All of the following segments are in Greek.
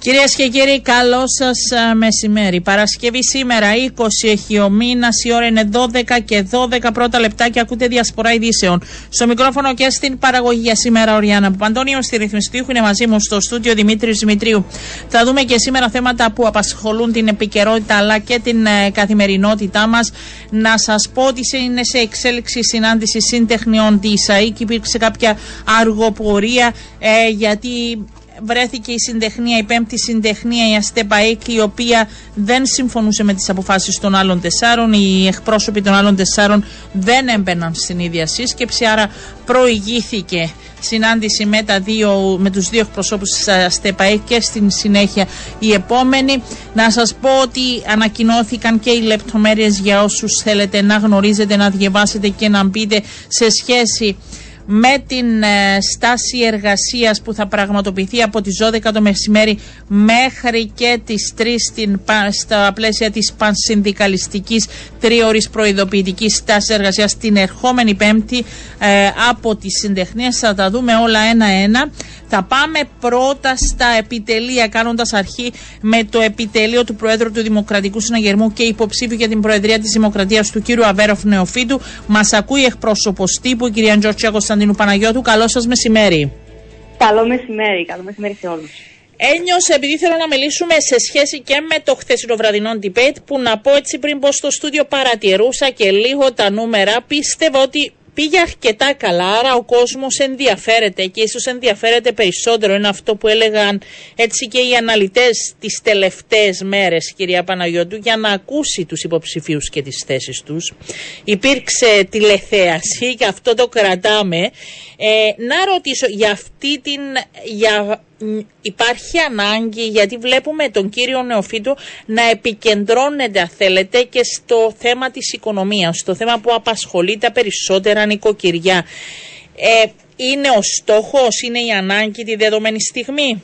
Κυρίες και κύριοι, καλό σας μεσημέρι. Παρασκευή σήμερα, 20 έχει ο μήνας, η ώρα είναι 12 και 12 πρώτα λεπτά και ακούτε διασπορά ειδήσεων. Στο μικρόφωνο και στην παραγωγή για σήμερα, ο Ριάννα Παντώνιο, στη ρυθμιστή είναι μαζί μου στο στούντιο Δημήτρης Δημητρίου. Θα δούμε και σήμερα θέματα που απασχολούν την επικαιρότητα αλλά και την ε, καθημερινότητά μας. Να σας πω ότι είναι σε εξέλιξη συνάντηση συντεχνιών της ΑΕΚ. Υπήρξε κάποια αργοπορία ε, γιατί βρέθηκε η συντεχνία, η πέμπτη συντεχνία, η Αστεπαίκ, η οποία δεν συμφωνούσε με τις αποφάσεις των άλλων τεσσάρων. Οι εκπρόσωποι των άλλων τεσσάρων δεν έμπαιναν στην ίδια σύσκεψη, άρα προηγήθηκε συνάντηση με, τα δύο, με τους δύο εκπροσώπους της ΑΣΤΕΠΑΕ και στην συνέχεια η επόμενη. Να σας πω ότι ανακοινώθηκαν και οι λεπτομέρειες για όσους θέλετε να γνωρίζετε, να διαβάσετε και να μπείτε σε σχέση με την ε, στάση εργασίας που θα πραγματοποιηθεί από τις 12 το μεσημέρι μέχρι και τις 3 στην, στα πλαίσια της πανσυνδικαλιστικής τρίωρης προειδοποιητικής στάσης εργασίας την ερχόμενη πέμπτη ε, από τις συντεχνίες θα τα δούμε όλα ένα-ένα θα πάμε πρώτα στα επιτελεία, κάνοντας αρχή με το επιτελείο του Προέδρου του Δημοκρατικού Συναγερμού και υποψήφιου για την Προεδρία της Δημοκρατίας του κ. Αβέροφ Νεοφίτου. Μας ακούει εκπρόσωπος τύπου, η κυρία Τζόρτσια Κωνσταντίνου Παναγιώτου. Καλό σας μεσημέρι. Καλό μεσημέρι, καλό μεσημέρι σε όλους. Ένιωσα επειδή θέλω να μιλήσουμε σε σχέση και με το χθεσινό βραδινό debate που να πω έτσι πριν πω στο στούντιο παρατηρούσα και λίγο τα νούμερα πίστευα ότι πήγε αρκετά καλά, άρα ο κόσμος ενδιαφέρεται και ίσως ενδιαφέρεται περισσότερο. Είναι αυτό που έλεγαν έτσι και οι αναλυτές τις τελευταίες μέρες, κυρία Παναγιώτου, για να ακούσει τους υποψηφίους και τις θέσεις τους. Υπήρξε τηλεθέαση και αυτό το κρατάμε. Ε, να ρωτήσω για αυτή την... Για υπάρχει ανάγκη γιατί βλέπουμε τον κύριο Νεοφίτου να επικεντρώνεται αν θέλετε και στο θέμα της οικονομίας, στο θέμα που απασχολεί τα περισσότερα νοικοκυριά. Ε, είναι ο στόχος, είναι η ανάγκη τη δεδομένη στιγμή;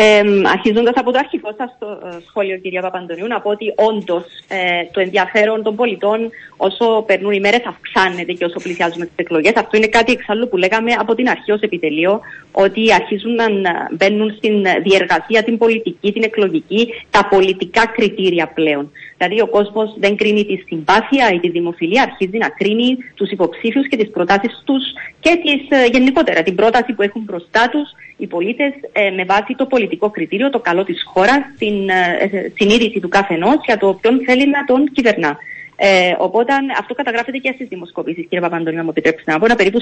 Ε, Αρχίζοντας από το αρχικό σας ε, σχόλιο, κυρία Παπαντονίου, να πω ότι όντως ε, το ενδιαφέρον των πολιτών όσο περνούν οι μέρες αυξάνεται και όσο πλησιάζουμε τις εκλογές. Αυτό είναι κάτι εξάλλου που λέγαμε από την αρχή ως επιτελείο, ότι αρχίζουν να μπαίνουν στην διεργασία την πολιτική, την εκλογική, τα πολιτικά κριτήρια πλέον. Δηλαδή, ο κόσμος δεν κρίνει τη συμπάθεια ή τη δημοφιλία, αρχίζει να κρίνει τους υποψήφιους και τις προτάσεις τους και τις, ε, γενικότερα την πρόταση που έχουν μπροστά τους οι πολίτες ε, με βάση το πολιτικό κριτήριο, το καλό της χώρας, την ε, συνείδηση του κάθε για το ποιον θέλει να τον κυβερνά. Ε, οπότε αυτό καταγράφεται και στις δημοσκοπήσεις, κύριε Παπαντονίου, να μου επιτρέψετε να πω. Ένα περίπου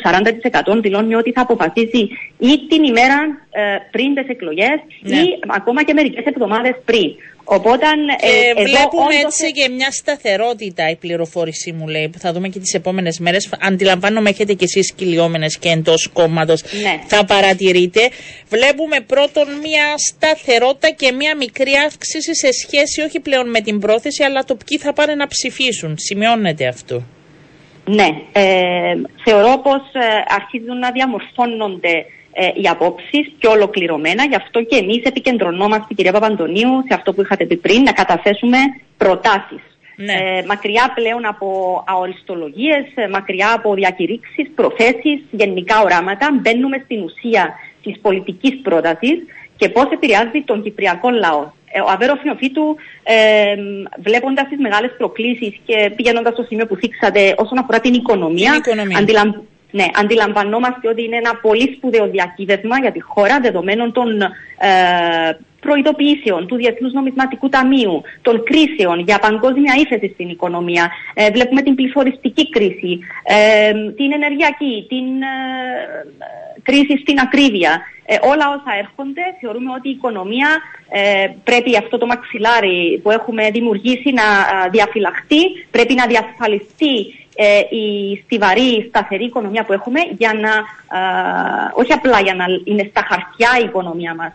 40% δηλώνει ότι θα αποφασίσει ή την ημέρα ε, πριν τις εκλογές ναι. ή ακόμα και μερικές εβδομάδες πριν. Οπότε, ε, ε, βλέπουμε έτσι και μια σταθερότητα η πληροφόρηση μου λέει που θα δούμε και τις επόμενες μέρες. Αντιλαμβάνομαι έχετε και εσείς κυλιόμενες και εντός κόμματος ναι. θα παρατηρείτε. Βλέπουμε πρώτον μια σταθερότητα και μια μικρή αύξηση σε σχέση όχι πλέον με την πρόθεση αλλά το ποιοι θα πάνε να ψηφίσουν. Σημειώνεται αυτό. Ναι, ε, θεωρώ πως ε, αρχίζουν να διαμορφώνονται ε, οι απόψεις πιο ολοκληρωμένα. Γι' αυτό και εμείς επικεντρωνόμαστε, κυρία Παπαντονίου, σε αυτό που είχατε πει πριν, να καταθέσουμε προτάσεις. Ναι. Ε, μακριά πλέον από αοριστολογίες, ε, μακριά από διακηρύξεις, προθέσεις, γενικά οράματα, μπαίνουμε στην ουσία της πολιτικής πρότασης και πώς επηρεάζει τον κυπριακό λαό. Ε, ο Αβέρο Φινοφίτου, ε, βλέποντας τις μεγάλες προκλήσεις και πηγαίνοντας στο σημείο που θίξατε όσον αφορά την οικονομία, την οικονομία. Ναι, αντιλαμβανόμαστε ότι είναι ένα πολύ σπουδαίο διακύβευμα για τη χώρα δεδομένων των ε, προειδοποιήσεων του Διεθνούς Νομισματικού Ταμείου, των κρίσεων για παγκόσμια ύφεση στην οικονομία. Ε, βλέπουμε την πληθωριστική κρίση, ε, την ενεργειακή, την ε, κρίση στην ακρίβεια. Ε, όλα όσα έρχονται, θεωρούμε ότι η οικονομία ε, πρέπει αυτό το μαξιλάρι που έχουμε δημιουργήσει να διαφυλαχτεί, πρέπει να διασφαλιστεί ε, η στιβαρή, σταθερή οικονομία που έχουμε για να, όχι απλά για να είναι στα χαρτιά η οικονομία μας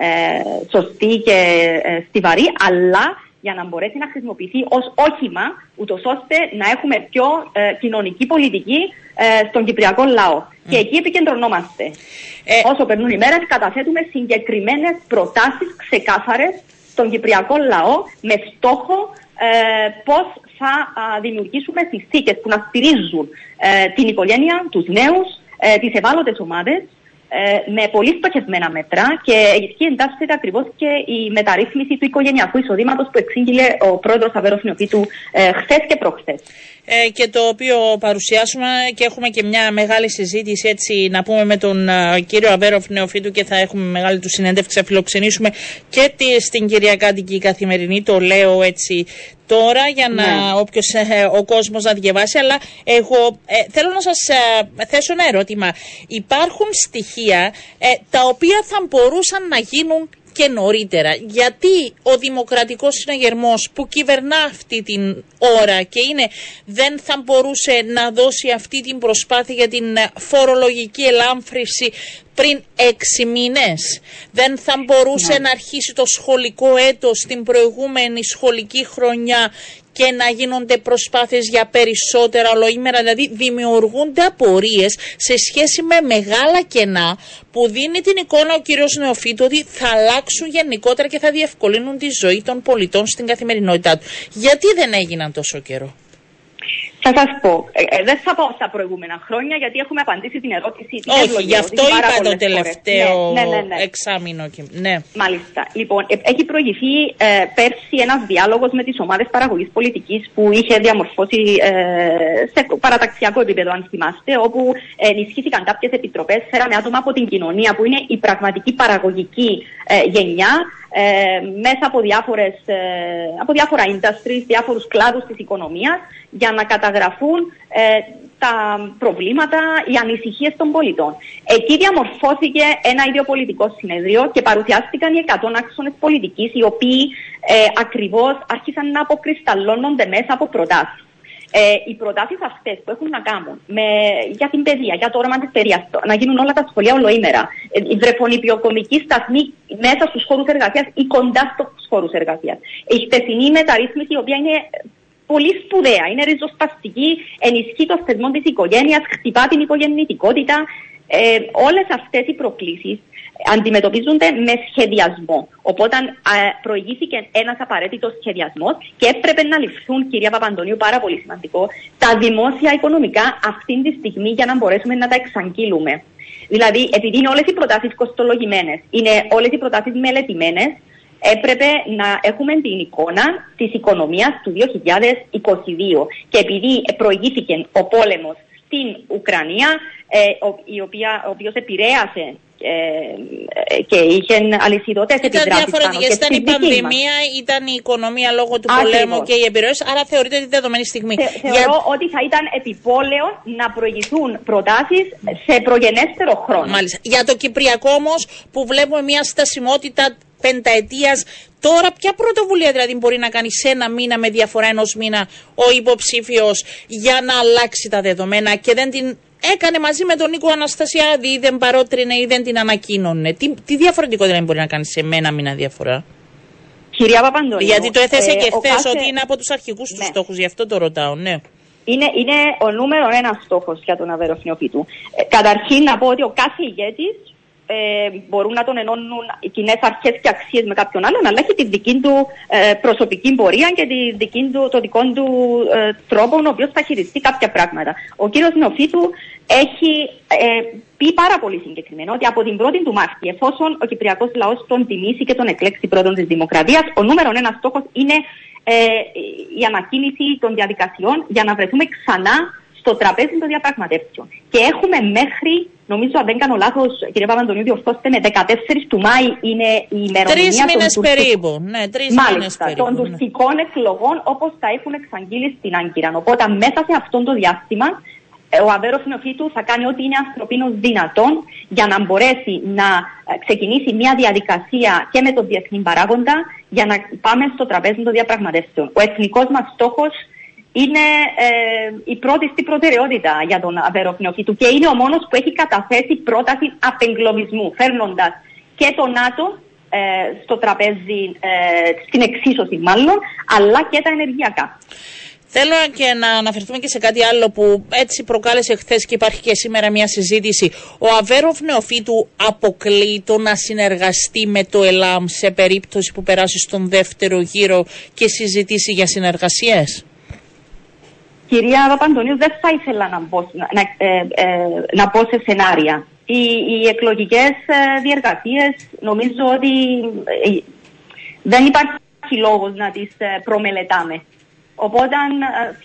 ε, σωστή και ε, στιβαρή, αλλά για να μπορέσει να χρησιμοποιηθεί ως όχημα, ούτως ώστε να έχουμε πιο ε, κοινωνική πολιτική στον κυπριακό λαό. Και εκεί επικεντρωνόμαστε. Όσο περνούν οι μέρες, καταθέτουμε συγκεκριμένες προτάσεις ξεκάθαρες στον κυπριακό λαό με στόχο ε, πώς θα δημιουργήσουμε συνθήκε που να στηρίζουν ε, την οικογένεια, τους νέους, ε, τις ευάλωτες ομάδες ε, με πολύ στοχευμένα μέτρα και εκεί εντάσσεται ακριβώς και η μεταρρύθμιση του οικογενειακού εισοδήματος που εξήγηλε ο πρόεδρος Αβέρο Νεοφίτου ε, χθες και προχθές. Ε, και το οποίο παρουσιάσουμε και έχουμε και μια μεγάλη συζήτηση έτσι να πούμε με τον ε, κύριο Αβέροφ Νεοφίτου και θα έχουμε μεγάλη του συνέντευξη, θα φιλοξενήσουμε και τη, στην κυρία Κάντικη Καθημερινή, το λέω έτσι τώρα για να ναι. όποιος, ε, ο κόσμος να διαβάσει. Αλλά εγώ ε, θέλω να σας ε, θέσω ένα ερώτημα. Υπάρχουν στοιχεία τα οποία θα μπορούσαν να γίνουν και νωρίτερα. Γιατί ο δημοκρατικός συναγερμός που κυβερνά αυτή την ώρα και είναι δεν θα μπορούσε να δώσει αυτή την προσπάθεια για την φορολογική ελάμφρυση πριν έξι μήνες. Δεν θα μπορούσε ναι. να αρχίσει το σχολικό έτος την προηγούμενη σχολική χρονιά και να γίνονται προσπάθειες για περισσότερα ολοήμερα. Δηλαδή δημιουργούνται απορίες σε σχέση με μεγάλα κενά που δίνει την εικόνα ο κύριος Νεοφίτου ότι θα αλλάξουν γενικότερα και θα διευκολύνουν τη ζωή των πολιτών στην καθημερινότητά του. Γιατί δεν έγιναν τόσο καιρό; Θα σας πω. Ε, ε, δεν θα πάω στα προηγούμενα χρόνια γιατί έχουμε απαντήσει την ερώτηση. Την Όχι, γι' αυτό είπα το τελευταίο ναι, ναι, ναι, ναι. εξάμεινο. Ναι. Μάλιστα. Λοιπόν, ε, έχει προηγηθεί ε, πέρσι ένας διάλογος με τις ομάδες παραγωγής πολιτικής που είχε διαμορφώσει ε, σε παραταξιακό επίπεδο, αν θυμάστε, όπου ενισχύθηκαν κάποιες επιτροπές, φέραμε άτομα από την κοινωνία που είναι η πραγματική παραγωγική γενιά ε, μέσα από, διάφορες, ε, από διάφορα industries, διάφορους κλάδους της οικονομίας για να καταγραφούν ε, τα προβλήματα, οι ανησυχίες των πολιτών. Εκεί διαμορφώθηκε ένα ίδιο πολιτικό συνεδρίο και παρουσιάστηκαν οι 100 άξονες πολιτικής οι οποίοι ε, ακριβώς άρχισαν να αποκρισταλώνονται μέσα από προτάσεις. Ε, οι προτάσεις αυτές που έχουν να κάνουν με, για την παιδεία, για το όραμα της παιδείας, να γίνουν όλα τα σχολεία ολοήμερα, ε, η βρεφονιπιοκομική σταθμή μέσα στους χώρους εργασίας ή κοντά στους χώρους εργασίας. Η χτεσινή μεταρρύθμιση, η οποία είναι πολύ σπουδαία, είναι ριζοσπαστική, ενισχύει το θεσμό της οικογένειας, χτυπά την οικογεννητικότητα. Ε, Όλες αυτές οι προκλήσεις αντιμετωπίζονται με σχεδιασμό. Οπότε προηγήθηκε ένας απαραίτητος σχεδιασμός και έπρεπε να ληφθούν, κυρία Παπαντονίου, πάρα πολύ σημαντικό, τα δημόσια οικονομικά αυτή τη στιγμή για να μπορέσουμε να τα εξαγγείλουμε. Δηλαδή, επειδή είναι όλες οι προτάσεις κοστολογημένες, είναι όλες οι προτάσεις μελετημένες, έπρεπε να έχουμε την εικόνα της οικονομίας του 2022. Και επειδή προηγήθηκε ο πόλεμος στην Ουκρανία, ε, ο, η οποία, ο οποίος επηρέασε ε, και είχε αλυσιδότητε επιδράσεις Ήταν διαφορετικές. Ήταν η πανδημία, ήταν η οικονομία λόγω του Ακριβώς. πολέμου και οι επιρροές, άρα θεωρείται ότι δεδομένη στιγμή. Θε, θεωρώ Για... ότι θα ήταν επιπόλαιο να προηγηθούν προτάσεις σε προγενέστερο χρόνο. Μάλιστα. Για το Κυπριακό όμως που βλέπουμε μια στασιμότητα πενταετίας. Τώρα, ποια πρωτοβουλία δηλαδή μπορεί να κάνει σε ένα μήνα με διαφορά ενός μήνα ο υποψήφιος για να αλλάξει τα δεδομένα και δεν την έκανε μαζί με τον Νίκο Αναστασιάδη ή δεν παρότρινε ή δεν την ανακοίνωνε. Τι, τι διαφορετικό δηλαδή μπορεί να κάνει σε μένα μήνα διαφορά; Κυρία Παπαντώνη. Γιατί το έθεσε ε, και χθες κάθε... ότι είναι από τους αρχικούς ναι. του στόχους, γι' αυτό το ρωτάω, ναι. Είναι, είναι ο νούμερο ένας στόχος για τον Αβεροφνιοπίτου. Ε, καταρχήν να πω ότι ο κάθε ηγέτης ε, μπορούν να τον ενώνουν οι κοινές αρχές και αξίες με κάποιον άλλον, αλλά έχει τη δική του ε, προσωπική πορεία και τη δική του, το δικό του ε, τρόπο, ο οποίος θα χειριστεί κάποια πράγματα. Ο κύριος Νεοφίτου έχει ε, πει πάρα πολύ συγκεκριμένα ότι από την 1η του Μάρτη, εφόσον ο Κυπριακός λαός τον τιμήσει και τον εκλέξει πρώτον της Δημοκρατίας, ο νούμερο ένας στόχος είναι ε, η ανακοίνηση των διαδικασιών για να βρεθούμε ξανά στο τραπέζι των διαπραγματεύσεων. Και έχουμε μέχρι, νομίζω αν δεν κάνω λάθος, κύριε Παπαντονίου, διορθώστε με 14 του Μάη είναι η ημερομηνία. Τρεις μήνες περίπου. Ναι, τρεις μήνες περίπου. Των ναι. τουρκικών εκλογών όπως τα έχουν εξαγγείλει στην Άγκυρα. Οπότε μέσα σε αυτό το διάστημα ε, ο Αβέρος Νοφίτου θα κάνει ό,τι είναι ανθρωπίνος δυνατόν για να μπορέσει να ε, ξεκινήσει μια διαδικασία και με τον διεθνή παράγοντα για να πάμε στο τραπέζι των διαπραγματεύσεων. Ο εθνικός μας στόχος είναι ε, η πρώτη στην προτεραιότητα για τον Αβεροφνιοφίτου και είναι ο μόνος που έχει καταθέσει πρόταση απεγκλωβισμού, φέρνοντας και το ΝΑΤΟ ε, στο τραπέζι, ε, στην εξίσωση μάλλον, αλλά και τα ενεργειακά. Θέλω και να αναφερθούμε και σε κάτι άλλο που έτσι προκάλεσε χθες και υπάρχει και σήμερα μια συζήτηση. Ο Αβέροφ Νεοφίτου αποκλεί το να συνεργαστεί με το ΕΛΑΜ σε περίπτωση που περάσει στον δεύτερο γύρο και συζητήσει για συνεργασίες; Κυρία Παπαντονίου, δεν θα ήθελα να μπω, να, ε, ε, να πω σε σενάρια. Οι, οι εκλογικές ε, διεργασίες νομίζω ότι ε, δεν υπάρχει λόγος να τις προμελετάμε. Οπότε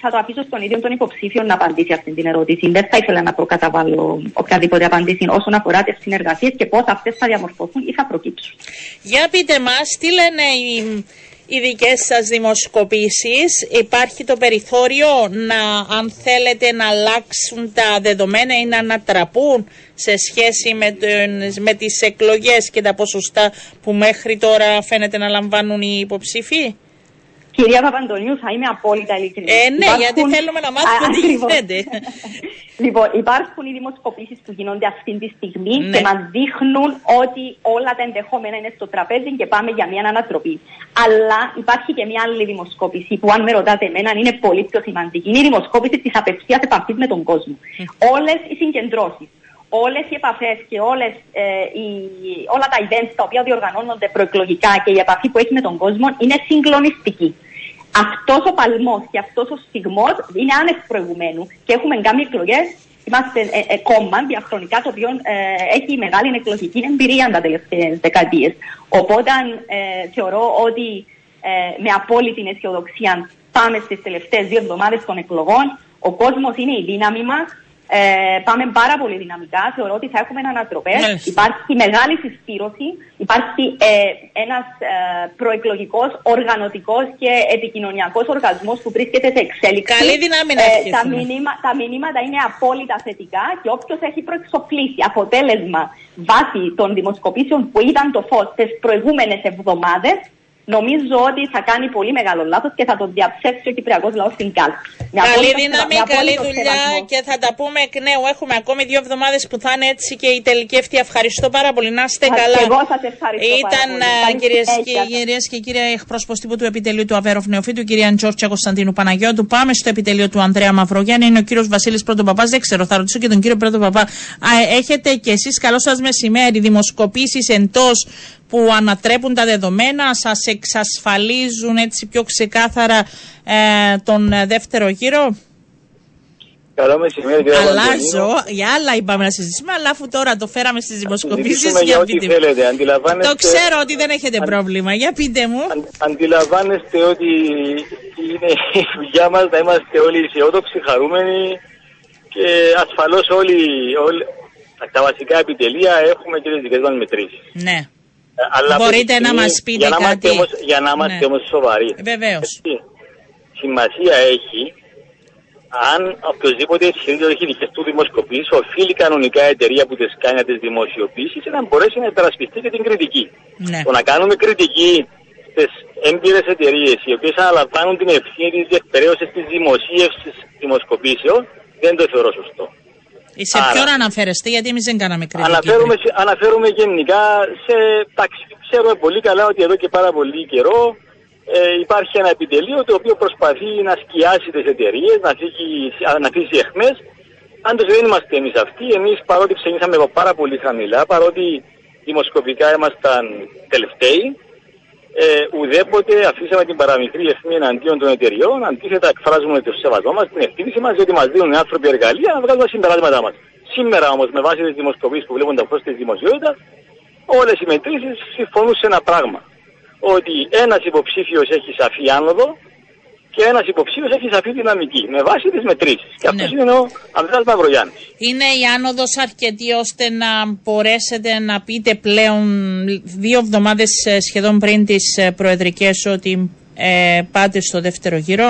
θα το αφήσω στον ίδιο τον υποψήφιο να απαντήσει αυτή την ερώτηση. Δεν θα ήθελα να προκαταβάλω οποιαδήποτε απάντηση όσον αφορά τις συνεργασίες και πώς αυτές θα διαμορφωθούν ή θα προκύψουν. Για πείτε μας, τι λένε οι οι δικές σας δημοσκοπήσεις υπάρχει το περιθώριο να αν θέλετε να αλλάξουν τα δεδομένα ή να ανατραπούν σε σχέση με, τον, με τις εκλογές και τα ποσοστά που μέχρι τώρα φαίνεται να λαμβάνουν οι υποψήφοι; Κυρία Παπαντονίου, θα είμαι απόλυτα ειλικρινής. Ε, ναι, υπάρχουν... γιατί θέλουμε να μάθουμε τι γίνεται. λοιπόν, υπάρχουν οι δημοσκοπήσεις που γίνονται αυτή τη στιγμή ναι. και μας δείχνουν ότι όλα τα ενδεχόμενα είναι στο τραπέζι και πάμε για μια ανατροπή. Αλλά υπάρχει και μια άλλη δημοσκόπηση που, αν με ρωτάτε εμένα, είναι πολύ πιο σημαντική. Είναι η δημοσκόπηση της απευθείας επαφής με τον κόσμο. Mm. Όλες οι συγκεντρώσεις όλες οι επαφές και όλες, ε, οι, όλα τα events τα οποία διοργανώνονται προεκλογικά και η επαφή που έχει με τον κόσμο είναι συγκλονιστική. Αυτός ο παλμός και αυτός ο στιγμός είναι άνευ προηγουμένου και έχουμε κάνει εκλογές. Είμαστε ε, ε, κόμμα διαχρονικά το οποίο ε, έχει μεγάλη εκλογική εμπειρία τα τελευταίες δεκαετίες. Οπότε ε, θεωρώ ότι με απόλυτη αισιοδοξία πάμε στις τελευταίες δύο εβδομάδες των εκλογών. Ο κόσμος είναι η δύναμη μας. Ε, πάμε πάρα πολύ δυναμικά. Θεωρώ ότι θα έχουμε ανατροπέ. Υπάρχει μεγάλη συσπήρωση. Υπάρχει ε, ένας ε, προεκλογικός, οργανωτικός και επικοινωνιακός οργανισμό που βρίσκεται σε εξέλιξη. Καλή δύναμη να ε, τα, μηνύμα, τα μηνύματα είναι απόλυτα θετικά και όποιος έχει προεξοφλήσει αποτέλεσμα βάσει των δημοσκοπήσεων που ήταν το φως τις προηγούμενες εβδομάδες, νομίζω ότι θα κάνει πολύ μεγάλο λάθος και θα το διαψεύσει ο Κυπριακός λαός στην κάλπη. Καλή δύναμη, καλή δουλειά και θα τα πούμε εκ νέου. Έχουμε ακόμη δύο εβδομάδες που θα είναι έτσι και η τελική αυτή. Ευχαριστώ πάρα πολύ. Να είστε καλά. εγώ σας ευχαριστώ. Ήταν κυρίες και, κυρίες και κύριοι εκπρόσωπο τύπου του επιτελείου του Αβέροφ Νεοφύτου, κυρία Τζόρτια Κωνσταντίνου Παναγιώτου. Πάμε στο επιτελείο του Ανδρέα Μαυρογιάννη. Είναι ο κύριος Βασίλης Πρωτοπαπά. Δεν ξέρω, θα ρωτήσω και τον κύριο Πρωτοπαπά. Έχετε κι εσείς, καλό σας μεσημέρι, δημοσκοπήσεις εντός που ανατρέπουν τα δεδομένα, σας εξασφαλίζουν έτσι πιο ξεκάθαρα ε, τον δεύτερο γύρο; Καλό μεσημέρι, κύριε Αλλάζω, για άλλα είπαμε να συζητήσουμε, αλλά αφού τώρα το φέραμε στις δημοσκοπήσεις, για ό,τι θέλετε. Αντιλαμβάνεστε... Το ξέρω ότι δεν έχετε πρόβλημα, για πείτε μου. Αν, αντιλαμβάνεστε ότι είναι η δουλειά μας να είμαστε όλοι αισιόδοξοι, χαρούμενοι και ασφαλώς όλοι, όλοι τα βασικά επιτελεία έχουμε και τις δικές μας μετρήσεις. Ναι. Αλλά Μπορείτε να μας πείτε για κάτι. Όμως, για να είμαστε ναι. όμως σοβαροί. Βεβαίως. σημασία έχει αν οποιοδήποτε ισχυρίζεται ότι έχει δικές του δημοσκοπήσεις, οφείλει κανονικά η εταιρεία που τις κάνει να τις δημοσιοποιήσει και να μπορέσει να υπερασπιστεί και την κριτική. Ναι. Το να κάνουμε κριτική στις έμπειρες εταιρείες οι οποίες αναλαμβάνουν την ευθύνη της διεκπαιρέωσης της δημοσίευσης δημοσκοπήσεων δεν το θεωρώ σωστό. Σε Άρα, ποιον αναφέρεστε, γιατί εμείς δεν κάναμε κριτική. Αναφέρουμε, αναφέρουμε γενικά σε. Εντάξει, ξέρουμε πολύ καλά ότι εδώ και πάρα πολύ καιρό ε, υπάρχει ένα επιτελείο το οποίο προσπαθεί να σκιάσει τις εταιρείες, να, να αφήσει εχμέ. Πάντως δεν είμαστε εμείς αυτοί. Εμείς παρότι ξεκινήσαμε από πάρα πολύ χαμηλά, παρότι δημοσκοπικά ήμασταν τελευταίοι, ε, ουδέποτε αφήσαμε την παραμικρή ευθύνη εναντίον των εταιριών. Αντίθετα, εκφράζουμε το σεβασμό μας, την ευθύνη μας, διότι μας δίνουν οι άνθρωποι εργαλεία να βγάλουμε τα συμπεράσματά μας. Σήμερα όμως, με βάση τις δημοσκοπήσεις που βλέπουν τα φω της δημοσιότητα, όλες οι μετρήσεις συμφωνούν σε ένα πράγμα. Ότι ένας υποψήφιος έχει σαφή άνοδο και ένας υποψήφιος έχει σαφή δυναμική με βάση τις μετρήσεις. Και αυτός ναι. είναι ο Ανδρέας Μαυρογιάννης. Είναι η άνοδος αρκετή ώστε να μπορέσετε να πείτε πλέον δύο εβδομάδες ε, σχεδόν πριν τις ε, προεδρικές ότι ε, πάτε στο δεύτερο γύρο;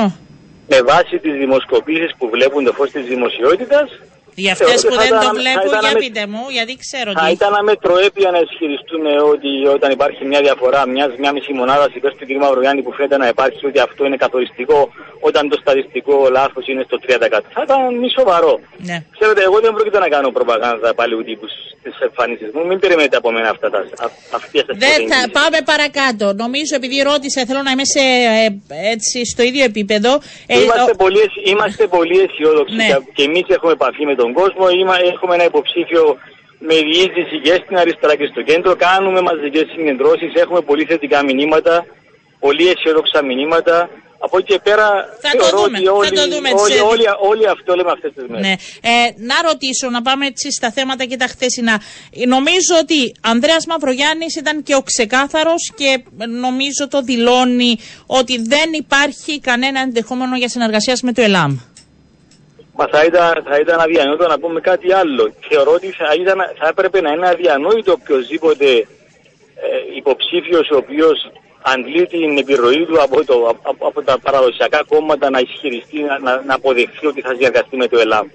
Με βάση τις δημοσκοπήσεις που βλέπουν το φως της δημοσιότητας, για αυτές που δεν το βλέπουν, για πείτε μου, γιατί ξέρω ότι. Θα ήταν αμετροέπεια να ισχυριστούμε ότι όταν υπάρχει μια διαφορά μια, μια μισή μονάδα υπέρ του κ. Μαυρογιάννη που φαίνεται να υπάρχει, ότι αυτό είναι καθοριστικό, όταν το στατιστικό λάθος είναι στο 30%. Θα ήταν μη σοβαρό. Ναι. Ξέρετε, εγώ δεν πρόκειται να κάνω προπαγάνδα πάλι τύπου στις εμφανίσεις μου. Μην περιμένετε από μένα αυτά τα Δεν θα πάμε παρακάτω. Νομίζω επειδή ρώτησα, θέλω να είμαι σε, ε, έτσι, στο ίδιο επίπεδο. Ε, είμαστε, ο... πολύ, είμαστε πολύ αισιόδοξοι ναι. και εμείς έχουμε επαφή με το τον κόσμο. έχουμε ένα υποψήφιο με διείσδυση και στην αριστερά και στο κέντρο. Κάνουμε μαζικές συγκεντρώσεις. Έχουμε πολύ θετικά μηνύματα, πολύ αισιόδοξα μηνύματα. Από εκεί και πέρα θα θεωρώ το δούμε, ότι όλοι, θα το δούμε όλοι, όλοι, όλοι, αυτό λέμε αυτές τις μέρες. Ναι. Ε, να ρωτήσω, να πάμε έτσι στα θέματα και τα χθεσινά. Νομίζω ότι Ανδρέας Μαυρογιάννης ήταν και ο ξεκάθαρος και νομίζω το δηλώνει ότι δεν υπάρχει κανένα ενδεχόμενο για συνεργασίας με το ΕΛΑΜ. Μα θα ήταν, θα ήταν αδιανόητο να πούμε κάτι άλλο. Θεωρώ ότι θα, ήταν, θα έπρεπε να είναι αδιανόητο οποιοδήποτε ε, υποψήφιος ο οποίος αντλεί την επιρροή του από, το, από, από τα παραδοσιακά κόμματα να ισχυριστεί, να, να, να αποδεχθεί ότι θα συνεργαστεί με το ΕΛΑΜ.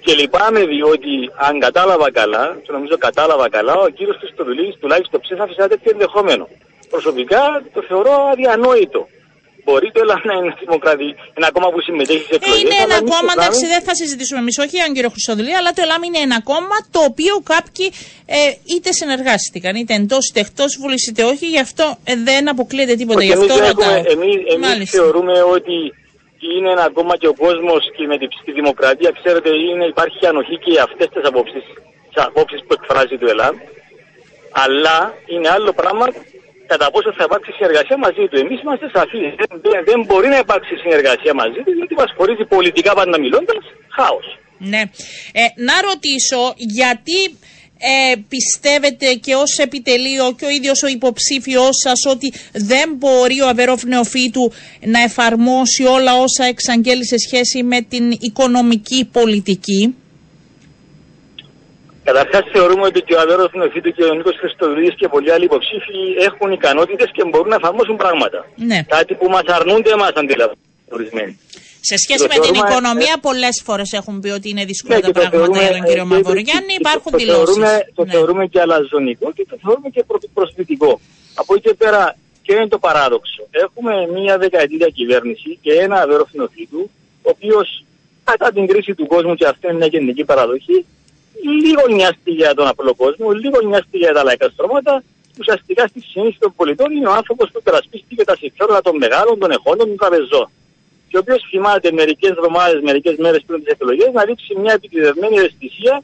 Και λυπάμαι διότι αν κατάλαβα καλά, και νομίζω κατάλαβα καλά, ο κύριος Χριστοδουλής τουλάχιστον ψήφισε ένα τέτοιο ενδεχόμενο. Προσωπικά το θεωρώ αδιανόητο. Μπορεί το Ελλάδα να είναι δημοκρατή, ένα κόμμα που συμμετέχει σε εκλογές. Είναι ένα κόμμα, εντάξει, δεν θα συζητήσουμε εμείς, όχι για τον κύριο Χρυσοδουλή, αλλά το Ελλάδα είναι ένα κόμμα το οποίο κάποιοι ε, είτε συνεργάστηκαν, είτε εντός είτε εκτός Βουλή, είτε όχι, γι' αυτό ε, δεν αποκλείεται τίποτα. Γι' αυτό Εμεί θεωρούμε ότι είναι ένα κόμμα και ο κόσμος και με τη δημοκρατία, ξέρετε, είναι, υπάρχει ανοχή και αυτές τις απόψει που εκφράζει το Ελλάδα. Αλλά είναι άλλο πράγμα κατά πόσο θα υπάρξει συνεργασία μαζί του. Εμείς είμαστε σαφείς. Δεν, δεν μπορεί να υπάρξει συνεργασία μαζί του, διότι μας χωρίζει πολιτικά πάντα μιλώντα χάος. Ναι. Ε, να ρωτήσω, γιατί ε, πιστεύετε και ως επιτελείο και ο ίδιος ο υποψήφιός σας ότι δεν μπορεί ο Αβερόφ Νεοφύτου να εφαρμόσει όλα όσα εξαγγέλει σε σχέση με την οικονομική πολιτική; Καταρχάς, θεωρούμε ότι και ο Αδέρο Νοφίτου και ο Νίκος Χριστοδουλίδης και πολλοί άλλοι υποψήφοι έχουν ικανότητες και μπορούν να εφαρμόσουν πράγματα. Ναι. Κάτι που μας αρνούνται εμάς αντιλαμβάνονται. Σε σχέση με την οικονομία, ε, πολλές φορές έχουν πει ότι είναι δύσκολα ναι, τα πράγματα θεωρούμε, για τον κύριο ε, Μαυρογιάννη. Υπάρχουν δηλώσεις. Το ναι. θεωρούμε και αλαζονικό και το θεωρούμε και προσβλητικό. Από εκεί και πέρα, και είναι το παράδοξο. Έχουμε μία δεκαετία κυβέρνηση και ένα αδέρο Νοφίτου, ο οποίος κατά την κρίση του κόσμου, και αυτή είναι μια γενική παραδοχή, λίγο νοιάστηκε για τον απλό κόσμο, λίγο νοιάστηκε για τα λαϊκά στρώματα. Ουσιαστικά στη συνείδηση των πολιτών είναι ο άνθρωπος που περασπίστηκε τα συμφέροντα των μεγάλων, των εχόντων, των τραπεζών. Και ο οποίος θυμάται μερικές εβδομάδες, μερικές μέρες πριν τις εκλογές να ρίξει μια επιτυχημένη ευαισθησία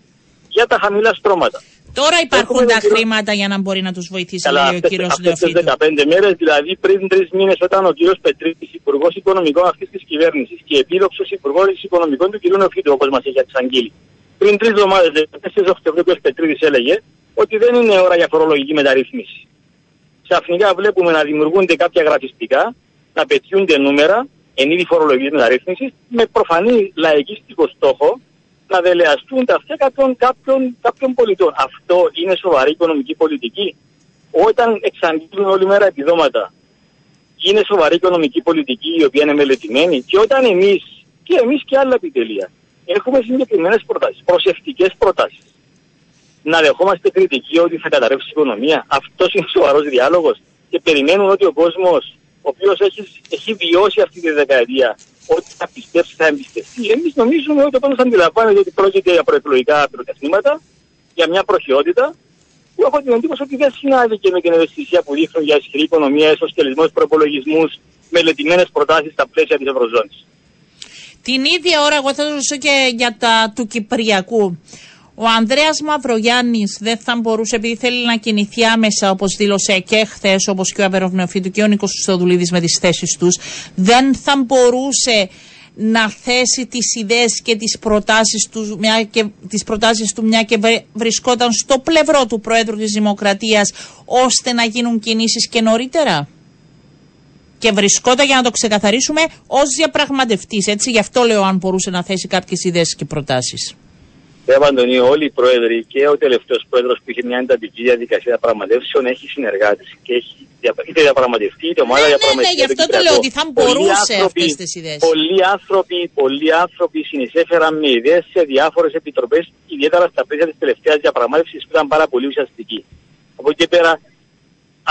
για τα χαμηλά στρώματα. Τώρα υπάρχουν τα χρήματα για να μπορεί να τους βοηθήσει, Καλά, λέει ο κύριος Νεοφίτου. Αυτές 15 μέρες, δηλαδή πριν τρεις μήνες, όταν ο κύριος Πετρίδη, υπουργός οικονομικών αυτής της κυβέρνησης και επίδοξος υπουργός οικονομικών του κ. Νεοφίτου, όπως μας έχει εξαγγείλει, πριν τρεις εβδομάδες, 4 Οκτωβρίου, ο Πετρίδης έλεγε ότι δεν είναι ώρα για φορολογική μεταρρύθμιση. Ξαφνικά βλέπουμε να δημιουργούνται κάποια γραφιστικά, να πετιούνται νούμερα εν είδη φορολογικής μεταρρύθμισης, με προφανή λαϊκίστικο στόχο να δελεαστούν τα αυτιά κάποιων, κάποιων, κάποιων πολιτών. Αυτό είναι σοβαρή οικονομική πολιτική. Όταν εξαντλούν όλη μέρα επιδόματα, είναι σοβαρή οικονομική πολιτική η οποία είναι μελετημένη και όταν εμείς και εμείς και άλλα επιτελεία έχουμε συγκεκριμένε προτάσεις, προσεκτικές προτάσεις. Να δεχόμαστε κριτική ότι θα καταρρεύσει η οικονομία. Αυτός είναι σοβαρός διάλογος και περιμένουν ότι ο κόσμος, ο οποίος έχει, έχει βιώσει αυτή τη δεκαετία, ότι θα πιστέψει, θα εμπιστευτεί. Εμείς νομίζουμε ότι ο κόσμο αντιλαμβάνεται ότι πρόκειται για προεκλογικά πυροτεχνήματα, για μια προχειότητα, που έχω την εντύπωση ότι δεν συνάδει και με την ευαισθησία που δείχνουν για ισχυρή οικονομία, εσωσκελισμό προπολογισμούς, μελετημένες προτάσεις στα πλαίσια της Ευρωζώνης. Την ίδια ώρα, εγώ θα ρωτήσω και για τα του Κυπριακού. Ο Ανδρέας Μαυρογιάννης δεν θα μπορούσε, επειδή θέλει να κινηθεί άμεσα, όπως δήλωσε και χθες, όπως και ο Αβεροφνεοφίτου και ο Νίκος Στοδουλίδη με τις θέσεις τους, δεν θα μπορούσε να θέσει τις ιδέες και τις προτάσεις του μια και, τις προτάσεις του μια και βρισκόταν στο πλευρό του Προέδρου της Δημοκρατίας ώστε να γίνουν κινήσεις και νωρίτερα; Και βρισκόταν για να το ξεκαθαρίσουμε ως διαπραγματευτής. Έτσι, γι' αυτό λέω αν μπορούσε να θέσει κάποιες ιδέες και προτάσεις. Κύριε Παντονίου, όλοι οι πρόεδροι και ο τελευταίος πρόεδρος που είχε μια εντατική διαδικασία διαπραγματεύσεων έχει συνεργάτες και έχει είτε διαπραγματευτεί είτε ομάδα ναι, διαπραγματευτεί. Ναι, ναι, γι' αυτό το λέω ότι θα μπορούσε αυτές τις ιδέες. Πολλοί άνθρωποι, πολλοί άνθρωποι συνεισέφεραν με ιδέες σε διάφορες επιτροπές, ιδιαίτερα στα πλαίσια της τελευταίας διαπραγμάτευσης που ήταν πάρα πολύ ουσιαστική. Από εκεί πέρα,